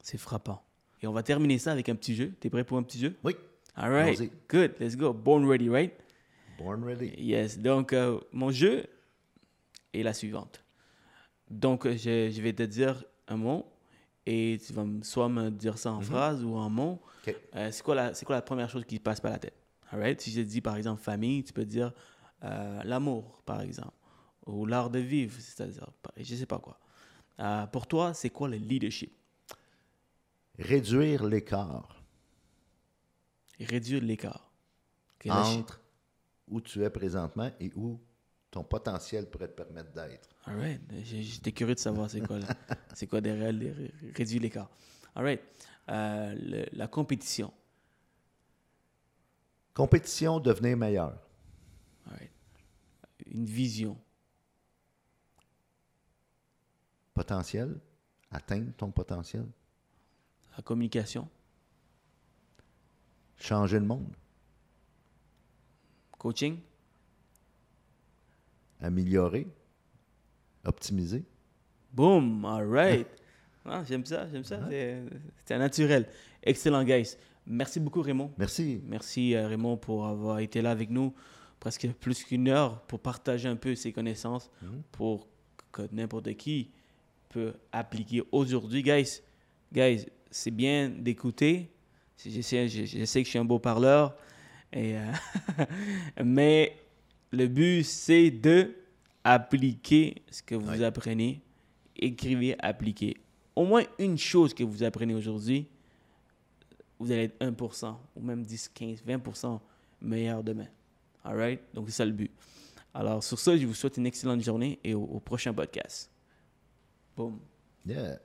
C'est frappant. Et on va terminer ça avec un petit jeu. T'es prêt pour un petit jeu? Oui, All right. Good. Let's go. Born ready, right? born ready. Yes. Donc, euh, mon jeu est la suivante. Donc, euh, je, je vais te dire un mot et tu vas soit me dire ça en phrase ou en mot. OK. Euh, c'est, quoi la, c'est quoi la première chose qui te passe par la tête? All right? Si je te dis, par exemple, famille, tu peux dire euh, l'amour, par exemple, ou l'art de vivre, c'est-à-dire, je sais pas quoi. Euh, pour toi, c'est quoi le leadership? Réduire l'écart Réduire l'écart. Ok, là, je- entre où tu es présentement et où ton potentiel pourrait te permettre d'être. All right. J'étais curieux de savoir c'est quoi, c'est quoi derrière réduire l'écart. All right. Euh, le- la compétition. Compétition, devenir meilleur. All right. Une vision. Potentiel, atteindre ton potentiel. La communication. Changer le monde. Coaching. Améliorer. Optimiser. Boom. All right. Ah, j'aime ça, j'aime ça. C'est- C'est naturel. Excellent, guys. Merci beaucoup, Raymond. Merci. Merci, euh, Raymond, pour avoir été là avec nous presque plus qu'une heure pour partager un peu ses connaissances pour que n'importe qui peut appliquer aujourd'hui. Guys, guys c'est bien d'écouter. Je sais, je, je sais que je suis un beau parleur, et, euh, mais le but, c'est de appliquer ce que vous Oui. apprenez. Écrivez, appliquez. Au moins une chose que vous apprenez aujourd'hui, vous allez être 1% ou même 10, 15, 20% meilleur demain. All right? Donc, c'est ça le but. Alors, sur ça, je vous souhaite une excellente journée et au, au prochain podcast. Boom. Yeah.